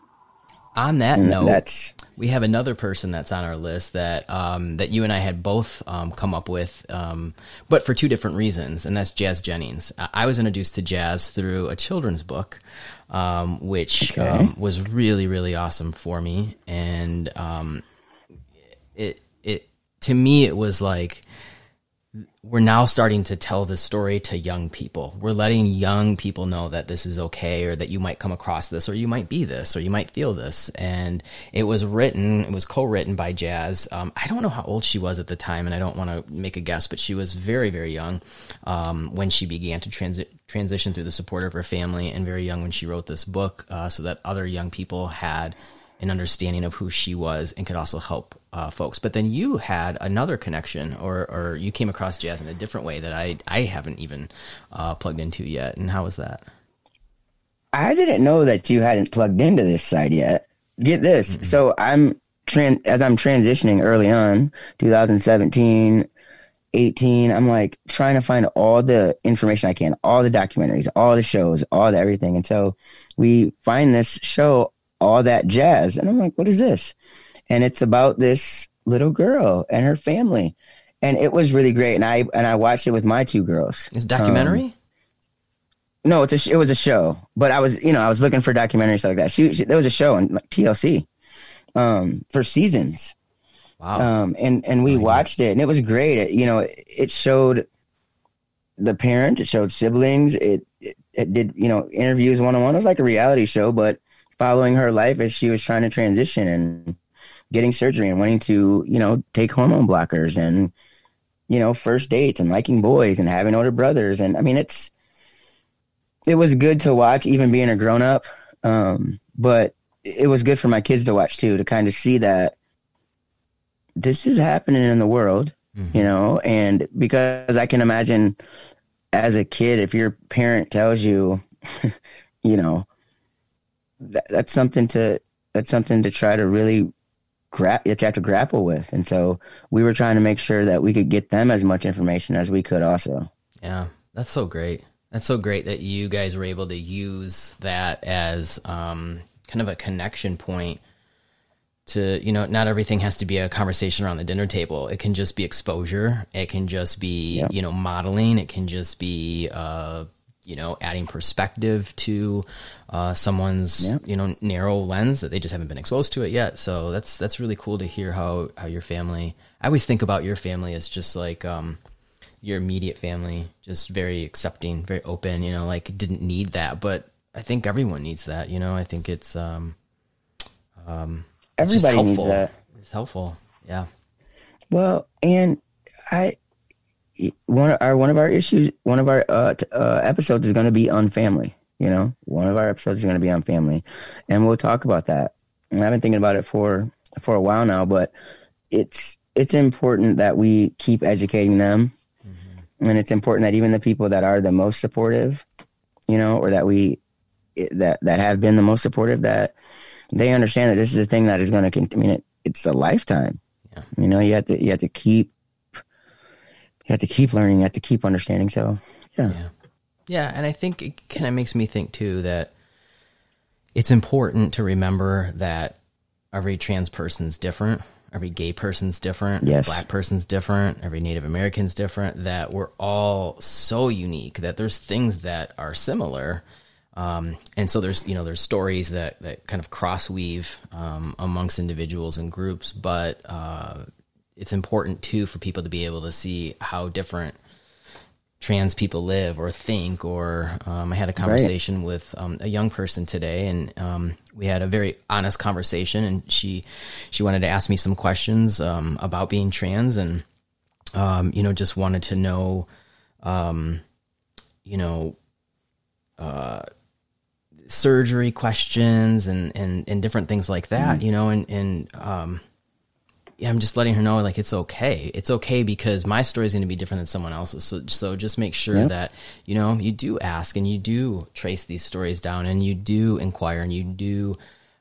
on that note, that's we have another person that's on our list that um, that you and I had both um, come up with, um, but for two different reasons, and that's Jazz Jennings. I was introduced to Jazz through a children's book um, which okay. um, was really really awesome for me, and um, it it to me it was like we're now starting to tell this story to young people. We're letting young people know that this is okay or that you might come across this or you might be this or you might feel this. And it was written, it was co written by Jazz. Um, I don't know how old she was at the time and I don't want to make a guess, but she was very, very young um, when she began to transi- transition through the support of her family and very young when she wrote this book uh, so that other young people had an understanding of who she was and could also help uh, folks. But then you had another connection, or or you came across jazz in a different way that I I haven't even uh, plugged into yet. And how was that? I didn't know that you hadn't plugged into this side yet. Get this. Mm-hmm. So I'm tran- as I'm transitioning early on, 2017, 18, I'm like trying to find all the information I can, all the documentaries, all the shows, all the everything. And so we find this show all that jazz. And I'm like, what is this? And it's about this little girl and her family. And it was really great. And I and I watched it with my two girls. It's documentary? Um, no, it's a, it was a show. But I was, you know, I was looking for documentaries like that. She, she there was a show on like TLC um, for seasons. Wow. Um, and and we oh, watched it, and it was great. It, you know, it, it showed the parent, it showed siblings, it, it, it did you know interviews one on one. It was like a reality show, but following her life as she was trying to transition and getting surgery and wanting to, you know, take hormone blockers and, you know, first dates and liking boys and having older brothers. And I mean, it's, it was good to watch, even being a grown up. Um, but it was good for my kids to watch too, to kind of see that this is happening in the world, mm-hmm. you know, and because I can imagine as a kid, if your parent tells you, you know, that, that's something to that's something to try to really gra- you have to grapple with. And so we were trying to make sure that we could get them as much information as we could also. Yeah, that's so great. That's so great that you guys were able to use that as um, kind of a connection point to you know not everything has to be a conversation around the dinner table it can just be exposure it can just be yep. you know modeling it can just be uh, you know adding perspective to uh, someone's yep. you know narrow lens that they just haven't been exposed to it yet so that's that's really cool to hear how how your family i always think about your family as just like um, your immediate family just very accepting very open you know like didn't need that but i think everyone needs that you know i think it's um um Everybody needs that. It's helpful. Yeah. Well, and I one of our one of our issues, one of our uh, t- uh, episodes is going to be on family. You know, one of our episodes is going to be on family, and we'll talk about that. And I've been thinking about it for for a while now, but it's it's important that we keep educating them, mm-hmm. and it's important that even the people that are the most supportive, you know, or that we that that have been the most supportive, that they understand that this is a thing that is going to continue. I mean, it, it's a lifetime. Yeah. You know, you have to you have to keep you have to keep learning. You have to keep understanding. So, yeah. yeah, yeah, and I think it kind of makes me think too that it's important to remember that every trans person's different. Every gay person's different. Yes. Black person's different. Every Native American's different. That we're all so unique that there's things that are similar, um, and so there's you know there's stories that that kind of cross weave um, amongst individuals and groups, but uh, it's important too for people to be able to see how different trans people live or think. Or um, I had a conversation right. with um, a young person today, and um, we had a very honest conversation, and she she wanted to ask me some questions um, about being trans, and you know just wanted to know, you know. Uh, surgery questions and, and, and different things like that, mm-hmm. you know, and, and, um, yeah, I'm just letting her know like it's okay. It's okay because my story is going to be different than someone else's. So, so just make sure yep. that you know you do ask and you do trace these stories down and you do inquire and you do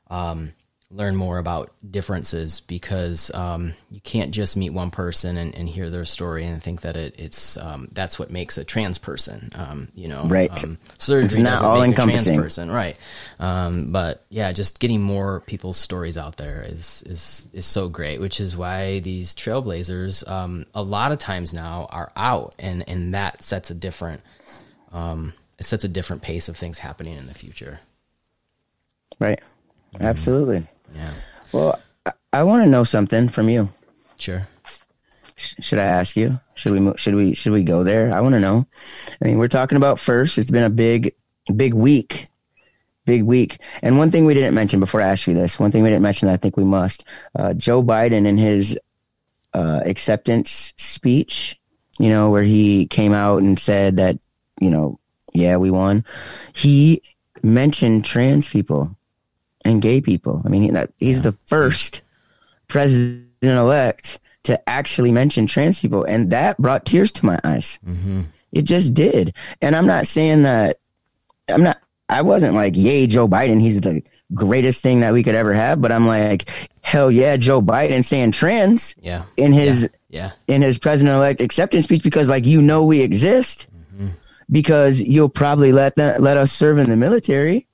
um, learn more about differences because um, you can't just meet one person and, and, hear their story and think that it, it's um, that's what makes a trans person. Um, you know, right? Um, surgery it's not all encompassing, person, right? Um, but yeah, just getting more people's stories out there is is is so great. Which is why these trailblazers, um, a lot of times now, are out, and and that sets a different it sets a different pace of things happening in the future. Right. Absolutely. Yeah. Well, I, I want to know something from you. Sure. should I ask you? Should we should we should we go there? I want to know. I mean, we're talking about first. It's been a big big week. Big week. And one thing we didn't mention before I ask you this, one thing we didn't mention that I think we must. Uh, Joe Biden in his uh, acceptance speech, you know, where he came out and said that, you know, yeah, we won. He mentioned trans people and gay people. I mean, that he's yeah. the first president elect to actually mention trans people, and that brought tears to my eyes. Mm-hmm. It just did. And I'm not saying that I'm not. I wasn't like, "Yay, Joe Biden! He's the greatest thing that we could ever have." But I'm like, "Hell yeah, Joe Biden saying trans." Yeah. In his yeah, yeah. in his president elect acceptance speech because like you know we exist. Mm-hmm. Because you'll probably let that let us serve in the military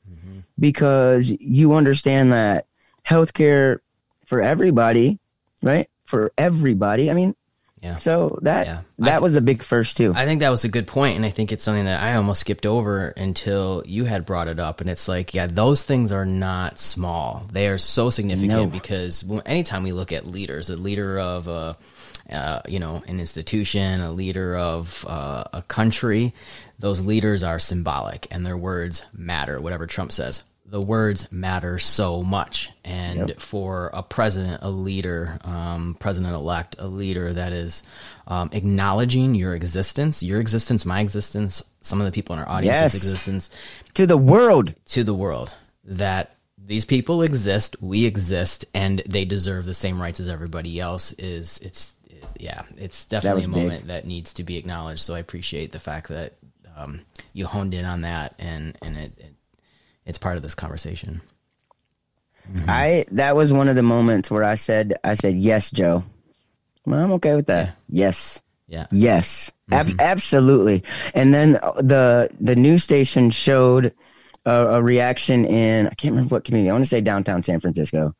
because you understand that healthcare for everybody, right? For everybody. I mean, yeah. So that yeah. that th- was a big first too. I think that was a good point, and I think it's something that I almost skipped over until you had brought it up. And it's like, yeah, those things are not small; they are so significant no. because anytime we look at leaders, a leader of a uh, you know an institution, a leader of uh, a country, those leaders are symbolic, and their words matter. Whatever Trump says, the words matter so much. And yep. for a president, a leader, um, president elect, a leader that is um, acknowledging your existence, your existence, my existence, some of the people in our audience's yes. existence, to the world, to the world, that these people exist, we exist, and they deserve the same rights as everybody else. Is it's yeah, it's definitely a moment big. that needs to be acknowledged. So I appreciate the fact that um, you honed in on that, and and it, it it's part of this conversation. Mm-hmm. I that was one of the moments where I said I said yes, Joe. Well, I'm okay with that. Yes. Yeah. Yes. Mm-hmm. Ab- absolutely. And then the the news station showed a, a, reaction in I can't remember what community. I want to say downtown San Francisco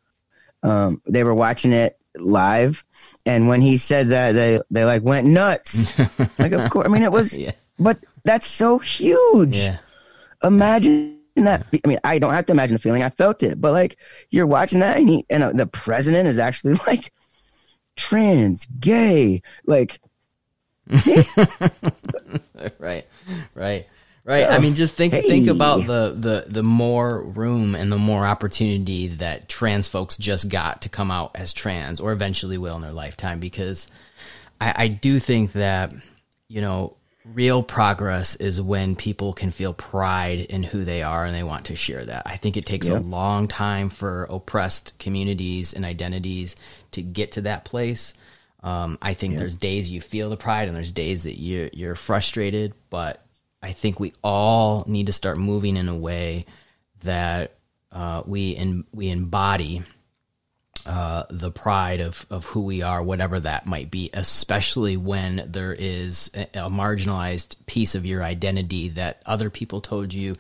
um, they were watching it live, and when he said that, they they like went nuts. like, of course, I mean, it was, yeah. but that's so huge. Yeah. Imagine that. I mean, I don't have to imagine the feeling. I felt it, but like you're watching that, and he and uh, the president is actually like trans, gay, like. right, right. Right. I mean, just think hey. think about the, the the more room and the more opportunity that trans folks just got to come out as trans, or eventually will in their lifetime. Because I, I do think that you know real progress is when people can feel pride in who they are and they want to share that. I think it takes yep. a long time for oppressed communities and identities to get to that place. Um, I think yep. there's days you feel the pride and there's days that you you're frustrated, but I think we all need to start moving in a way that uh, we in, we embody uh, the pride of, of who we are, whatever that might be, especially when there is a, a, marginalized piece of your identity that other people told you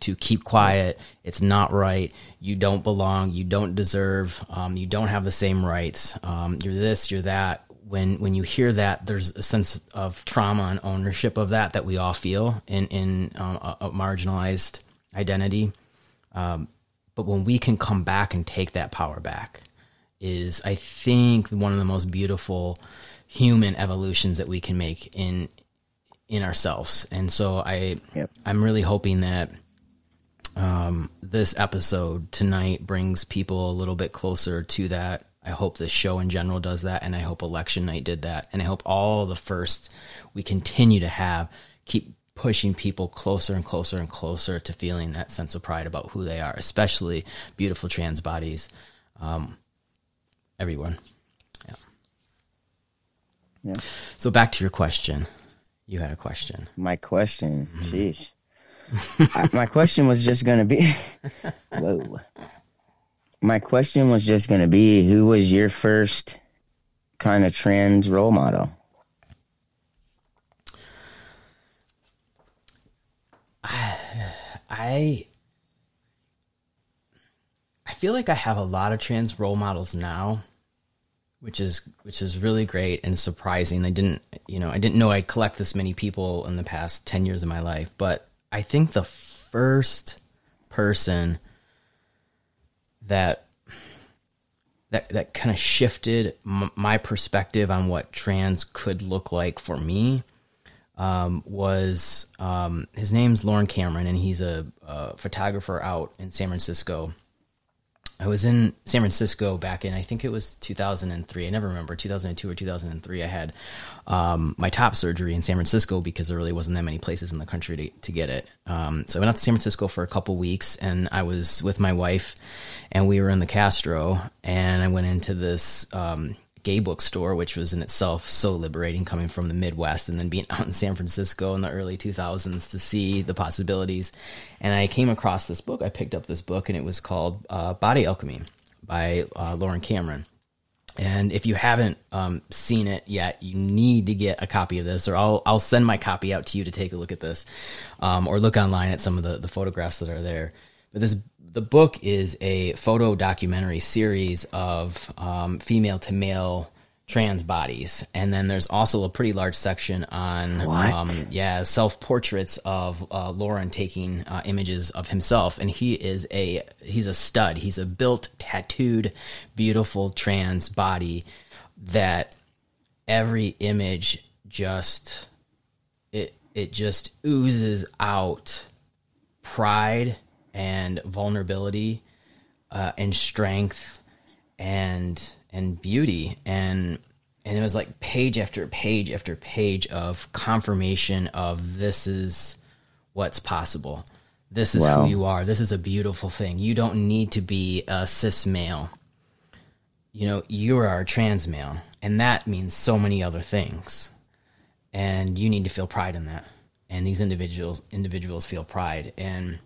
to keep quiet. It's not right. You don't belong. You don't deserve. Um, you don't have the same rights. Um, you're this, you're that when when you hear that, there's a sense of trauma and ownership of that that we all feel in in um, a, a, marginalized identity. Um, but when we can come back and take that power back, is I think one of the most beautiful human evolutions that we can make in in ourselves. And so I yep. I'm really hoping that um, this episode tonight brings people a little bit closer to that I hope the show in general does that, and I hope election night did that, and I hope all the first we continue to have keep pushing people closer and closer and closer to feeling that sense of pride about who they are, especially beautiful trans bodies. Um, everyone. Yeah. Yeah. So back to your question. You had a question. My question. Mm-hmm. Sheesh. I, my question was just going to be. whoa my question was just going to be who was your first kind of trans role model? I I feel like I have a lot of trans role models now, which is which is really great and surprising. I didn't, you know, I didn't know I'd collect this many people in the past 10 years of my life, but I think the first person that that that kind of shifted m- my perspective on what trans could look like for me um, was um, his name's Loren Cameron, and he's a, a photographer out in San Francisco I was in San Francisco back in I think it was 2003. I never remember 2002 or 2003. I had um, my top surgery in San Francisco because there really wasn't that many places in the country to, to get it. Um, so I went out to San Francisco for a couple weeks, and I was with my wife, and we were in the Castro, and I went into this um, gay bookstore, which was in itself so liberating coming from the Midwest and then being out in San Francisco in the early 2000s to see the possibilities. And I came across this book. I picked up this book, and it was called uh, Body Alchemy by uh, Loren Cameron. And if you haven't um, seen it yet, you need to get a copy of this, or I'll I'll send my copy out to you to take a look at this, um, or look online at some of the, the photographs that are there. But this the book is a photo documentary series of um, female to male trans bodies, and then there's also a pretty large section on um, yeah self portraits of uh, Loren taking uh, images of himself, and he is a he's a stud. He's a built, tattooed, beautiful trans body that every image just it it just oozes out pride and vulnerability uh, and strength and and beauty. And and it was like page after page after page of confirmation of this is what's possible. This is wow. who you are. This is a beautiful thing. You don't need to be a cis male. You know you are a trans male and that means so many other things. And you need to feel pride in that. And these individuals individuals feel pride. And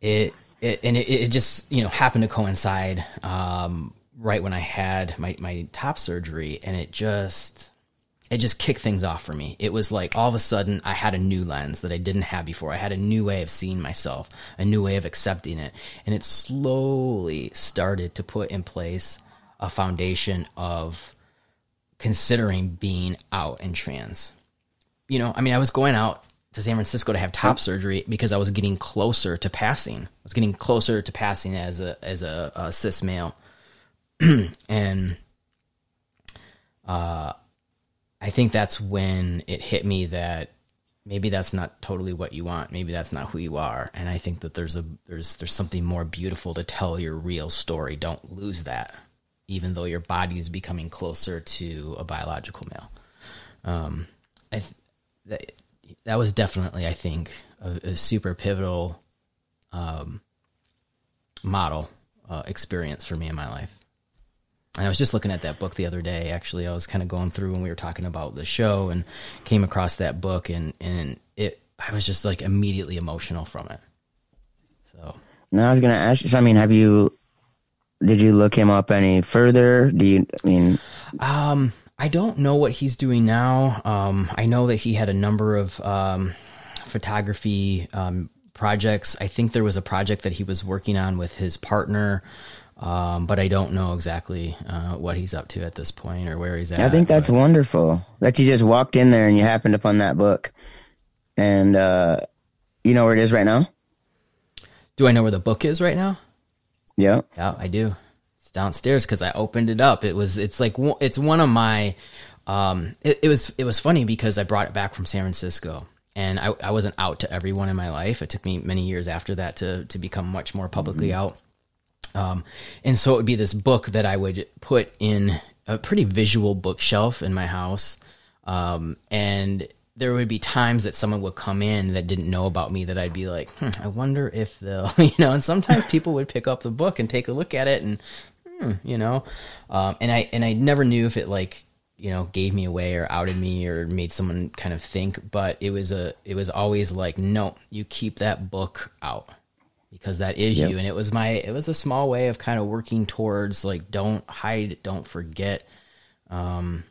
it, it and it, it, just you know happened to coincide um, right when I had my my top surgery, and it just it just kicked things off for me. It was like all of a sudden I had a new lens that I didn't have before. I had a new way of seeing myself, a new way of accepting it. And it slowly started to put in place a foundation of considering being out in trans. You know, I mean, I was going out to San Francisco to have top surgery because I was getting closer to passing. I was getting closer to passing as a as a, a cis male, and uh, I think that's when it hit me that maybe that's not totally what you want. Maybe that's not who you are. And I think that there's a there's there's something more beautiful to tell your real story. Don't lose that, even though your body is becoming closer to a biological male. Um, I th- that that was definitely I think a, a super pivotal um, model uh, experience for me in my life. And I was just looking at that book the other day. Actually, I was kind of going through when we were talking about the show and came across that book, and and it I was just like immediately emotional from it. So now I was gonna ask you. I mean, have you? Did you look him up any further? Do you? I mean, um, I don't know what he's doing now. Um, I know that he had a number of um, photography um, projects. I think there was a project that he was working on with his partner. Um, but I don't know exactly uh, what he's up to at this point or where he's at. I think that's but. wonderful that you just walked in there and you happened upon that book, and uh, you know where it is right now. Do I know where the book is right now? Yeah, yeah, I do. Downstairs because I opened it up. It was it's like it's one of my. Um, it, it was it was funny because I brought it back from San Francisco and I, I wasn't out to everyone in my life. It took me many years after that to to become much more publicly mm-hmm. out um, and so it would be this book that I would put in a pretty visual bookshelf in my house. Um, and there would be times that someone would come in that didn't know about me that I'd be like, hmm, I wonder if they'll, you know, and sometimes people would pick up the book and take a look at it and, hmm, you know, um, and I, and I never knew if it like, you know, gave me away or outed me or made someone kind of think, but it was a, it was always like, no, you keep that book out because that is yep. you. And it was my it was a small way of kind of working towards like don't hide don't forget. Um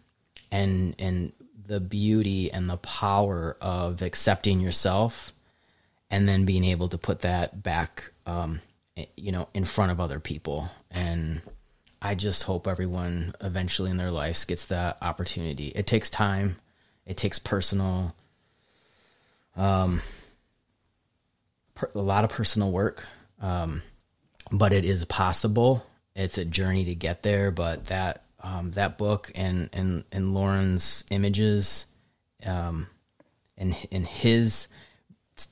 and and the beauty and the power of accepting yourself and then being able to put that back um you know in front of other people. And i just hope everyone eventually in their lives gets that opportunity it takes time it takes personal um a lot of personal work, um, but it is possible. It's a journey to get there, but that um, that book and and and Loren's images, um, and and his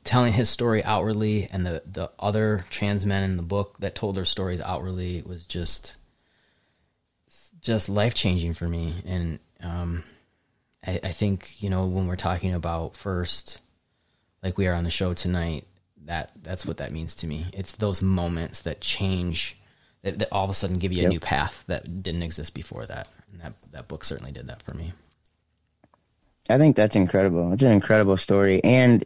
telling his story outwardly, and the the other trans men in the book that told their stories outwardly was just just life changing for me. And um, I, I think you know when we're talking about first, like we are on the show tonight, that that's what that means to me. It's those moments that change that, that all of a sudden give you yep. a new path that didn't exist before that. And that that book certainly did that for me. I think that's incredible. It's an incredible story and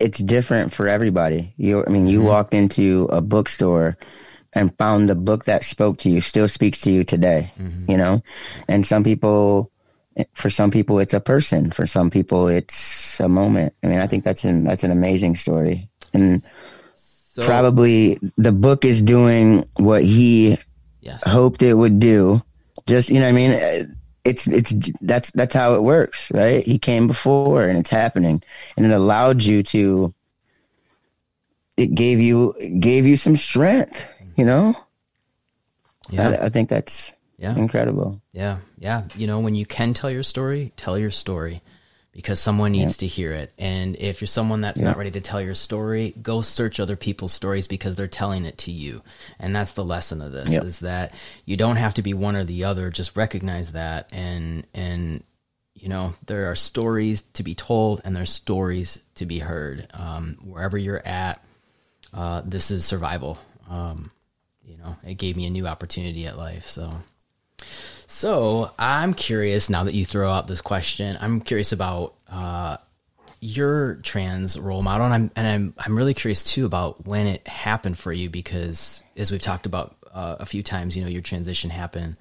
it's different for everybody. You I mean you mm-hmm. walked into a bookstore and found the book that spoke to you still speaks to you today, mm-hmm. you know? And some people for some people it's a person. For some people it's a moment. I mean i think that's an that's an amazing story. And so, probably the book is doing what he yes. hoped it would do. Just you know i mean? It's it's that's that's how it works right? He came before and it's happening. And it allowed you to it gave you gave you some strength you know yeah I, I think that's yeah. Incredible. Yeah. Yeah. You know, when you can tell your story, tell your story because someone needs yeah. to hear it. And if you're someone that's yeah. not ready to tell your story, go search other people's stories because they're telling it to you. And that's the lesson of this is that you don't have to be one or the other. Just recognize that and, and, you know, there are stories to be told and there's stories to be heard. Um, wherever you're at, uh, this is survival. Um, you know, it gave me a new opportunity at life. So, so I'm curious now that you throw out this question. I'm curious about uh, your trans role model, and I'm and I'm I'm really curious too about when it happened for you because as we've talked about uh, a few times, you know, your transition happened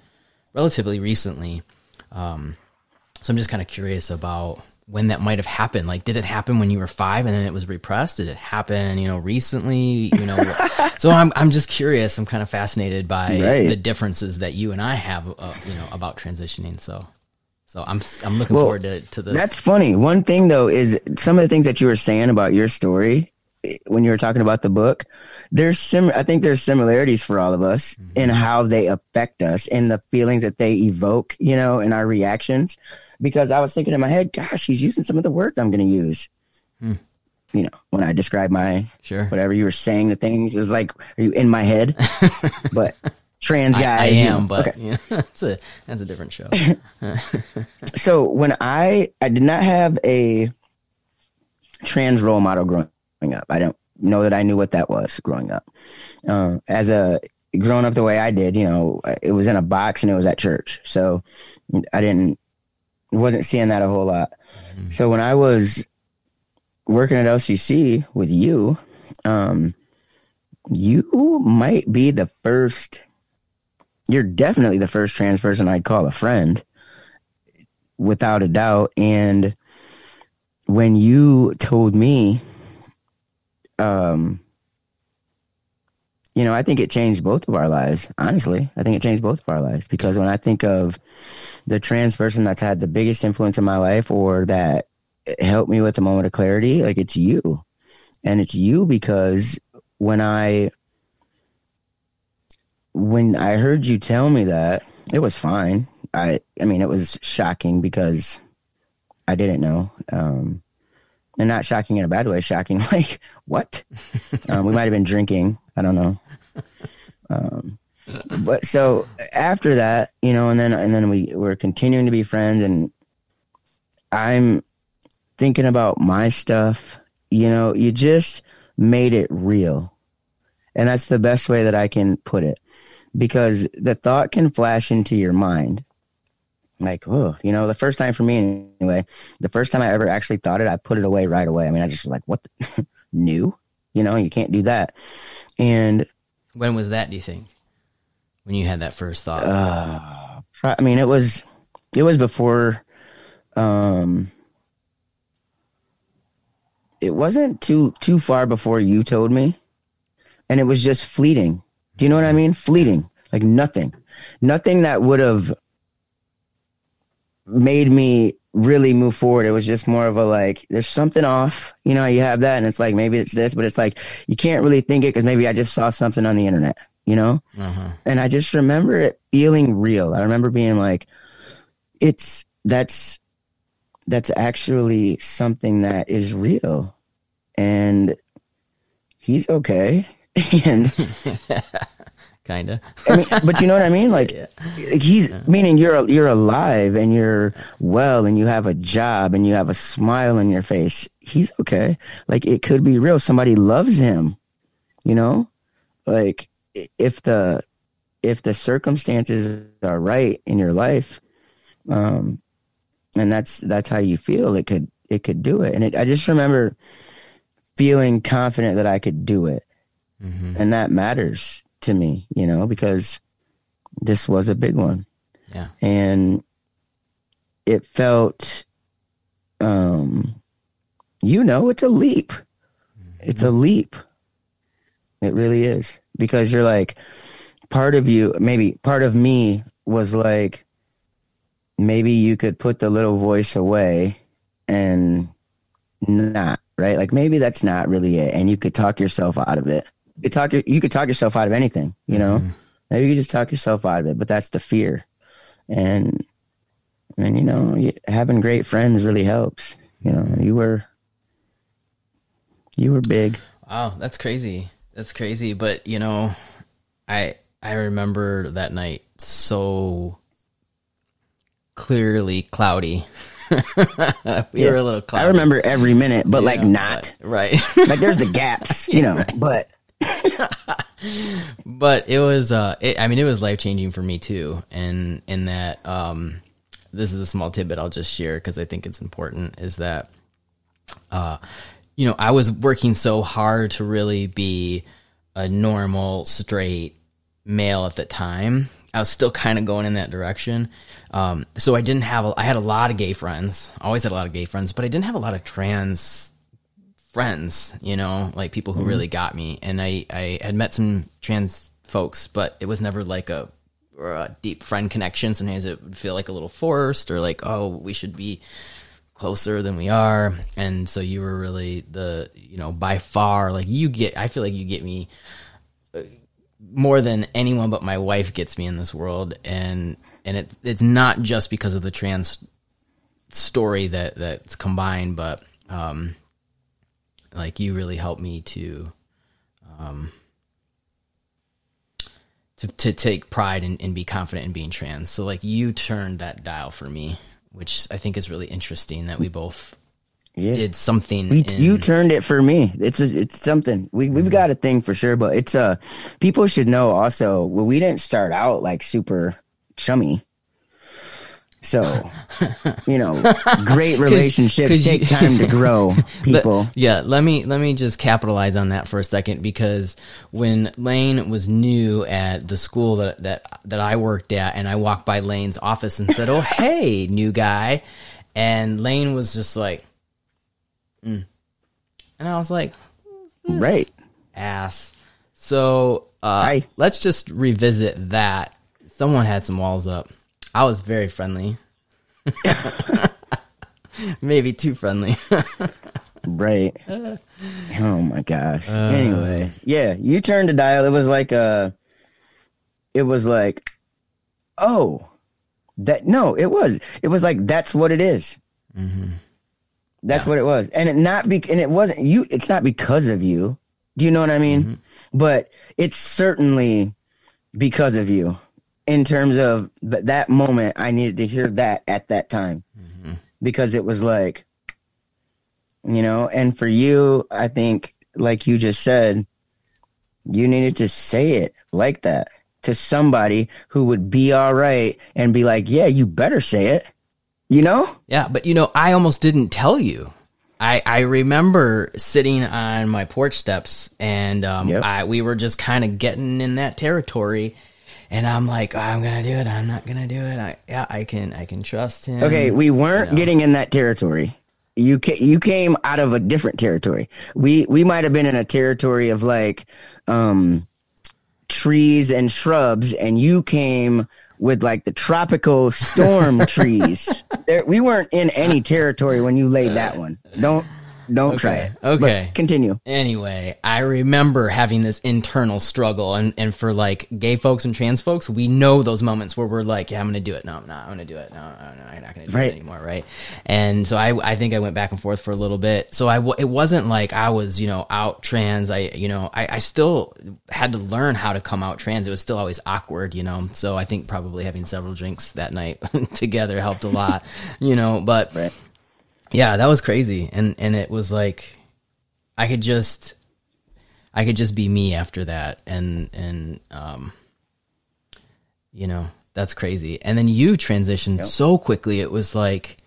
relatively recently. Um, So I'm just kind of curious about when that might have happened. Like, did it happen when you were five and then it was repressed? Did it happen, you know, recently? You know, so I'm I'm just curious. I'm kind of fascinated by right. the differences that you and I have, uh, you know, about transitioning. So. So I'm I'm looking well, forward to, to this. That's funny. One thing though is some of the things that you were saying about your story when you were talking about the book, there's sim I think there's similarities for all of us mm-hmm. in how they affect us and the feelings that they evoke, you know, in our reactions. Because I was thinking in my head, gosh, he's using some of the words I'm gonna use. Hmm. You know, when I describe my sure whatever you were saying the things is like are you in my head? but trans guys. I, I am, you know, but okay. yeah, that's a that's a different show. so when I I did not have a trans role model growing up. I don't know that I knew what that was growing up. Uh, as a growing up the way I did, you know, it was in a box and it was at church, so I didn't wasn't seeing that a whole lot. Mm-hmm. So when I was working at LCC with you, um, you might be the first. You're definitely the first trans person I'd call a friend, without a doubt. And when you told me um, you know, I think it changed both of our lives. Honestly, I think it changed both of our lives because when I think of the trans person that's had the biggest influence in my life or that helped me with a moment of clarity, like it's you. And it's you because when I when I heard you tell me that, it was fine. I I mean, it was shocking because I didn't know. Um, and not shocking in a bad way, shocking like what? um, we might have been drinking. I don't know. Um, but so after that, you know, and then and then we were continuing to be friends, and I'm thinking about my stuff. You know, you just made it real, and that's the best way that I can put it, because the thought can flash into your mind, like, oh, you know, the first time for me anyway, the first time I ever actually thought it, I put it away right away. I mean, I just was like, what the new? You know, you can't do that. And when was that, do you think? When you had that first thought? Uh, I mean, it was, it was before, um, it wasn't too, too far before you told me. And it was just fleeting. Do you know what I mean? Fleeting. Like nothing. Nothing that would have made me really move forward. It was just more of a like, there's something off. You know, you have that, and it's like maybe it's this, but it's like you can't really think it because maybe I just saw something on the internet. You know, uh-huh. and I just remember it feeling real. I remember being like, it's that's that's actually something that is real, and he's okay, and kind of. I mean, but you know what I mean? Like, yeah. he's yeah. meaning you're you're alive and you're well and you have a job and you have a smile on your face. He's okay. Like it could be real. Somebody loves him. You know, like if the if the circumstances are right in your life, um, and that's that's how you feel, it could it could do it. And it, I just remember feeling confident that I could do it, mm-hmm. and that matters to me, you know, because this was a big one. Yeah. And it felt, um, you know, it's a leap. Mm-hmm. It's a leap. It really is because you're like, part of you, maybe part of me was like, maybe you could put the little voice away and not, right? Like maybe that's not really it. And you could talk yourself out of it you talk you could talk yourself out of anything, you know. Mm-hmm. Maybe you could just talk yourself out of it, but that's the fear. And and you know, having great friends really helps. You know, you were you were big. Wow, that's crazy. That's crazy, but you know, I I remember that night so clearly cloudy. we yeah. were a little cloudy. I remember every minute, but yeah, like not. But, right. like there's the gaps, you know, right. but but it was uh it, i mean it was life changing for me too and in that um this is a small tidbit i'll just share because i think it's important is that uh you know i was working so hard to really be a normal straight male at the time I was still kind of going in that direction. Um, so I didn't have, a, I had a lot of gay friends, always had a lot of gay friends, but I didn't have a lot of trans friends, you know, like people who mm-hmm. really got me. And I, I had met some trans folks, but it was never like a, a deep friend connection. Sometimes it would feel like a little forced or like, oh, we should be closer than we are. And so you were really the, you know, by far, like you get, I feel like you get me more than anyone but my wife gets me in this world and and it it's not just because of the trans story that that's combined but um like you really helped me to um to to take pride and, and be confident in being trans so like you turned that dial for me which i think is really interesting that we both yeah. did something. We, in... You turned it for me. It's a, it's something. We we've got a thing for sure, but it's uh people should know also. Well, we didn't start out like super chummy. So, you know, great relationships Cause, cause take you, time to grow, people. Yeah, let me let me just capitalize on that for a second because when Layne was new at the school that that that I worked at, and I walked by Layne's office and said, "Oh, hey, new guy," and Layne was just like, Mm. And I was like, right ass. So uh, let's just revisit that. Someone had some walls up. I was very friendly. Maybe too friendly. right. Oh my gosh. Uh, anyway, yeah, you turned a dial. It was like a. Uh, it was like, oh, that no, it was. It was like that's what it is. Mm-hmm. That's yeah. what it was, and it not be, and it wasn't you. It's not because of you. Do you know what I mean? Mm-hmm. But it's certainly because of you. In terms of th- that moment, I needed to hear that at that time mm-hmm. because it was like, you know, and for you, I think, like you just said, you needed to say it like that to somebody who would be all right and be like, yeah, you better say it. You know? Yeah, but you know, I almost didn't tell you. I, I remember sitting on my porch steps and um, yep. I, we were just kind of getting in that territory and I'm like, oh, I'm gonna do it. I'm not gonna do it. I yeah, I can I can trust him. Okay, we weren't you know. getting in that territory. You ca- you came out of a different territory. We we might have been in a territory of like um, trees and shrubs, and you came with like the tropical storm trees. There, we weren't in any territory when you laid that one. Don't don't okay. try it. Okay. But continue. Anyway, I remember having this internal struggle and, and for like gay folks and trans folks, we know those moments where we're like, yeah, I'm going to do it. No, I'm not. I'm going to do it. No, no, no I'm not going to do right. it anymore. Right. And so I, I think I went back and forth for a little bit. So I, it wasn't like I was, you know, out trans. I, you know, I, I still had to learn how to come out trans. It was still always awkward, you know? So I think probably having several drinks that night together helped a lot, you know, but right yeah, that was crazy. And and it was like I could just I could just be me after that and and um you know, that's crazy. And then you transitioned yep. so quickly. It was like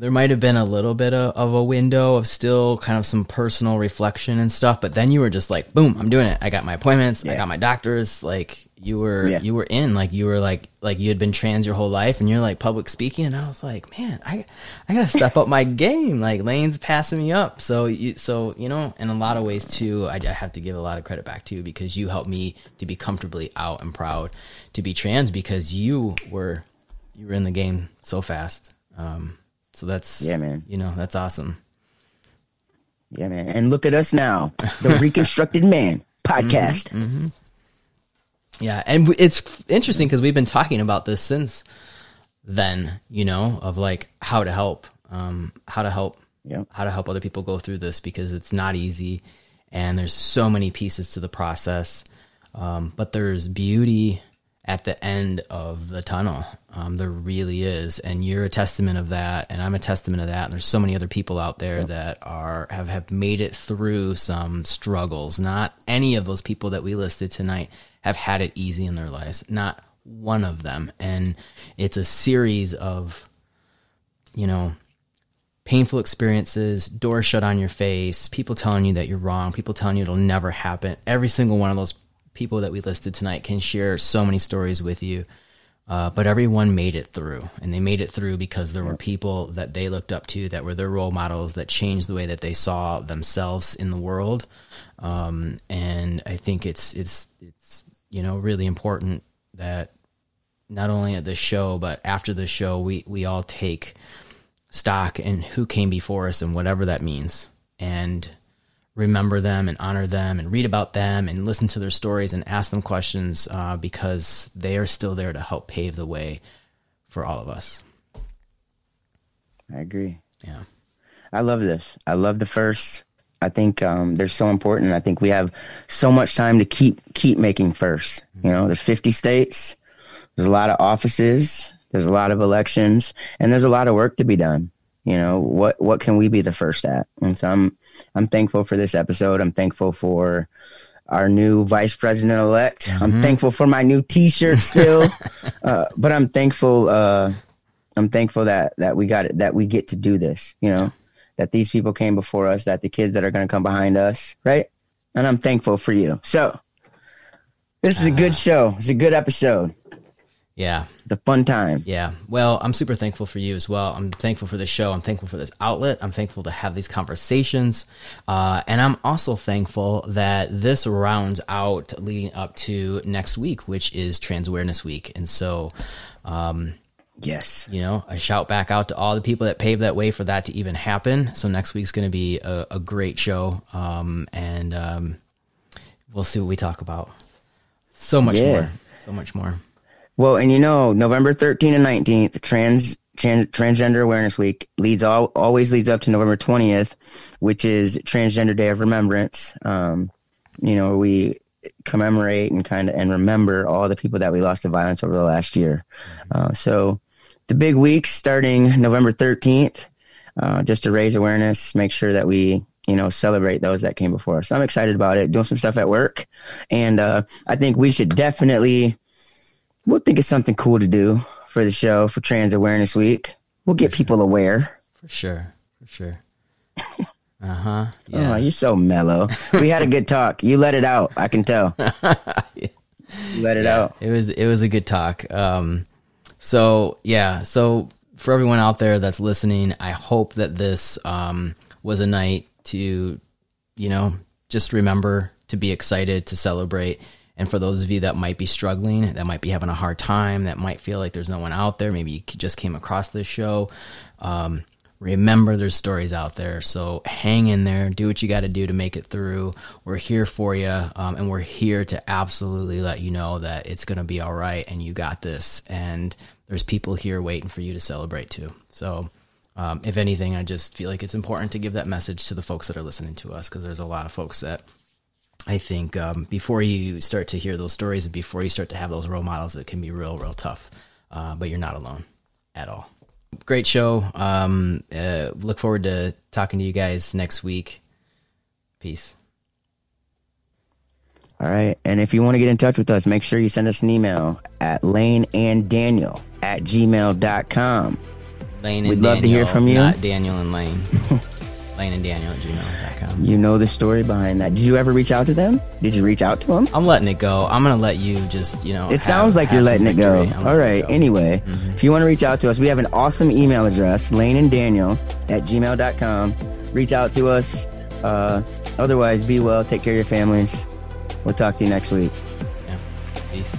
there might have been a little bit of, of, a window of still kind of some personal reflection and stuff, but then you were just like, boom, I'm doing it. I got my appointments. Yeah. I got my doctors. Like you were, yeah. you were in, like you were like, like you had been trans your whole life and you're like public speaking. And I was like, man, I, I gotta step up my game. Like Layne's passing me up. So you, so, you know, in a lot of ways too, I, I have to give a lot of credit back to you because you helped me to be comfortably out and proud to be trans because you were, you were in the game so fast. Um, so that's yeah, man. You know, that's awesome. Yeah, man. And look at us now, the Reconstructed Man podcast. Mm-hmm, mm-hmm. Yeah, and it's interesting because we've been talking about this since then. You know, of like how to help, um, how to help, yeah, how to help other people go through this because it's not easy, and there's so many pieces to the process. Um, but there's beauty at the end of the tunnel. Um, there really is, and you're a testament of that, and I'm a testament of that. And there's so many other people out there yep. that are have have made it through some struggles. Not any of those people that we listed tonight have had it easy in their lives. Not one of them, and it's a series of, you know, painful experiences, doors shut on your face, people telling you that you're wrong, people telling you it'll never happen. Every single one of those people that we listed tonight can share so many stories with you. Uh, but everyone made it through, and they made it through because there were people that they looked up to that were their role models that changed the way that they saw themselves in the world. Um, and I think it's it's it's you know really important that not only at the show but after the show we we all take stock in who came before us and whatever that means, and remember them and honor them and read about them and listen to their stories and ask them questions uh, because they are still there to help pave the way for all of us. I agree. Yeah. I love this. I love the first. I think um, they're so important. I think we have so much time to keep keep making first. You know, there's 50 states. There's a lot of offices. There's a lot of elections, and there's a lot of work to be done. You know, what what can we be the first at? And so I'm I'm thankful for this episode. I'm thankful for our new vice president elect. Mm-hmm. I'm thankful for my new T-shirt still, uh, but I'm thankful. Uh, I'm thankful that that we got it. That we get to do this. You know, that these people came before us. That the kids that are going to come behind us, right? And I'm thankful for you. So this is a good show. It's a good episode. Yeah. It's a fun time. Yeah. Well, I'm super thankful for you as well. I'm thankful for the show. I'm thankful for this outlet. I'm thankful to have these conversations. Uh, and I'm also thankful that this rounds out leading up to next week, which is Trans Awareness Week. And so, um, Yes. You know, a shout back out to all the people that paved that way for that to even happen. So next week's going to be a, a, great show. Um, and um, we'll see what we talk about. So much yeah. more. So much more. Well, and you know, November 13th and 19th, trans, trans Transgender Awareness Week leads all, always leads up to November 20th, which is Transgender Day of Remembrance. Um, you know, we commemorate and kind of and remember all the people that we lost to violence over the last year. Uh, so the big weeks starting November 13th, uh, just to raise awareness, make sure that we you know celebrate those that came before us. So I'm excited about it. Doing some stuff at work, and uh, I think we should definitely we'll think of something cool to do for the show for Trans Awareness Week. We'll get people aware. For sure. For sure. Uh huh. Yeah. Oh, you're so mellow. We had a good talk. You let it out. I can tell. You let it yeah, out. It was it was a good talk. Um, so yeah. So for everyone out there that's listening, I hope that this um, was a night to, you know, just remember to be excited to celebrate and for those of you that might be struggling, that might be having a hard time, that might feel like there's no one out there, maybe you just came across this show, um, remember there's stories out there. So hang in there, do what you got to do to make it through. We're here for you, um, and we're here to absolutely let you know that it's going to be all right and you got this. And there's people here waiting for you to celebrate too. So. Um, if anything, I just feel like it's important to give that message to the folks that are listening to us because there's a lot of folks that I think um, before you start to hear those stories and before you start to have those role models, it can be real, real tough. Uh, but you're not alone at all. Great show. Um, uh, look forward to talking to you guys next week. Peace. All right. And if you want to get in touch with us, make sure you send us an email at Layne and Daniel at gmail.com. Layne and We'd Daniel, love to hear from you. Not Daniel and Layne. Layne and Daniel at gmail.com. You know the story behind that. Did you ever reach out to them? Did you reach out to them? I'm letting it go. I'm going to let you just, you know. It have, sounds like you're letting it go. All right. Go. Anyway, mm-hmm. if you want to reach out to us, we have an awesome email address, Layne and Daniel at gmail.com. Reach out to us. Uh, otherwise, be well. Take care of your families. We'll talk to you next week. Yeah. Peace.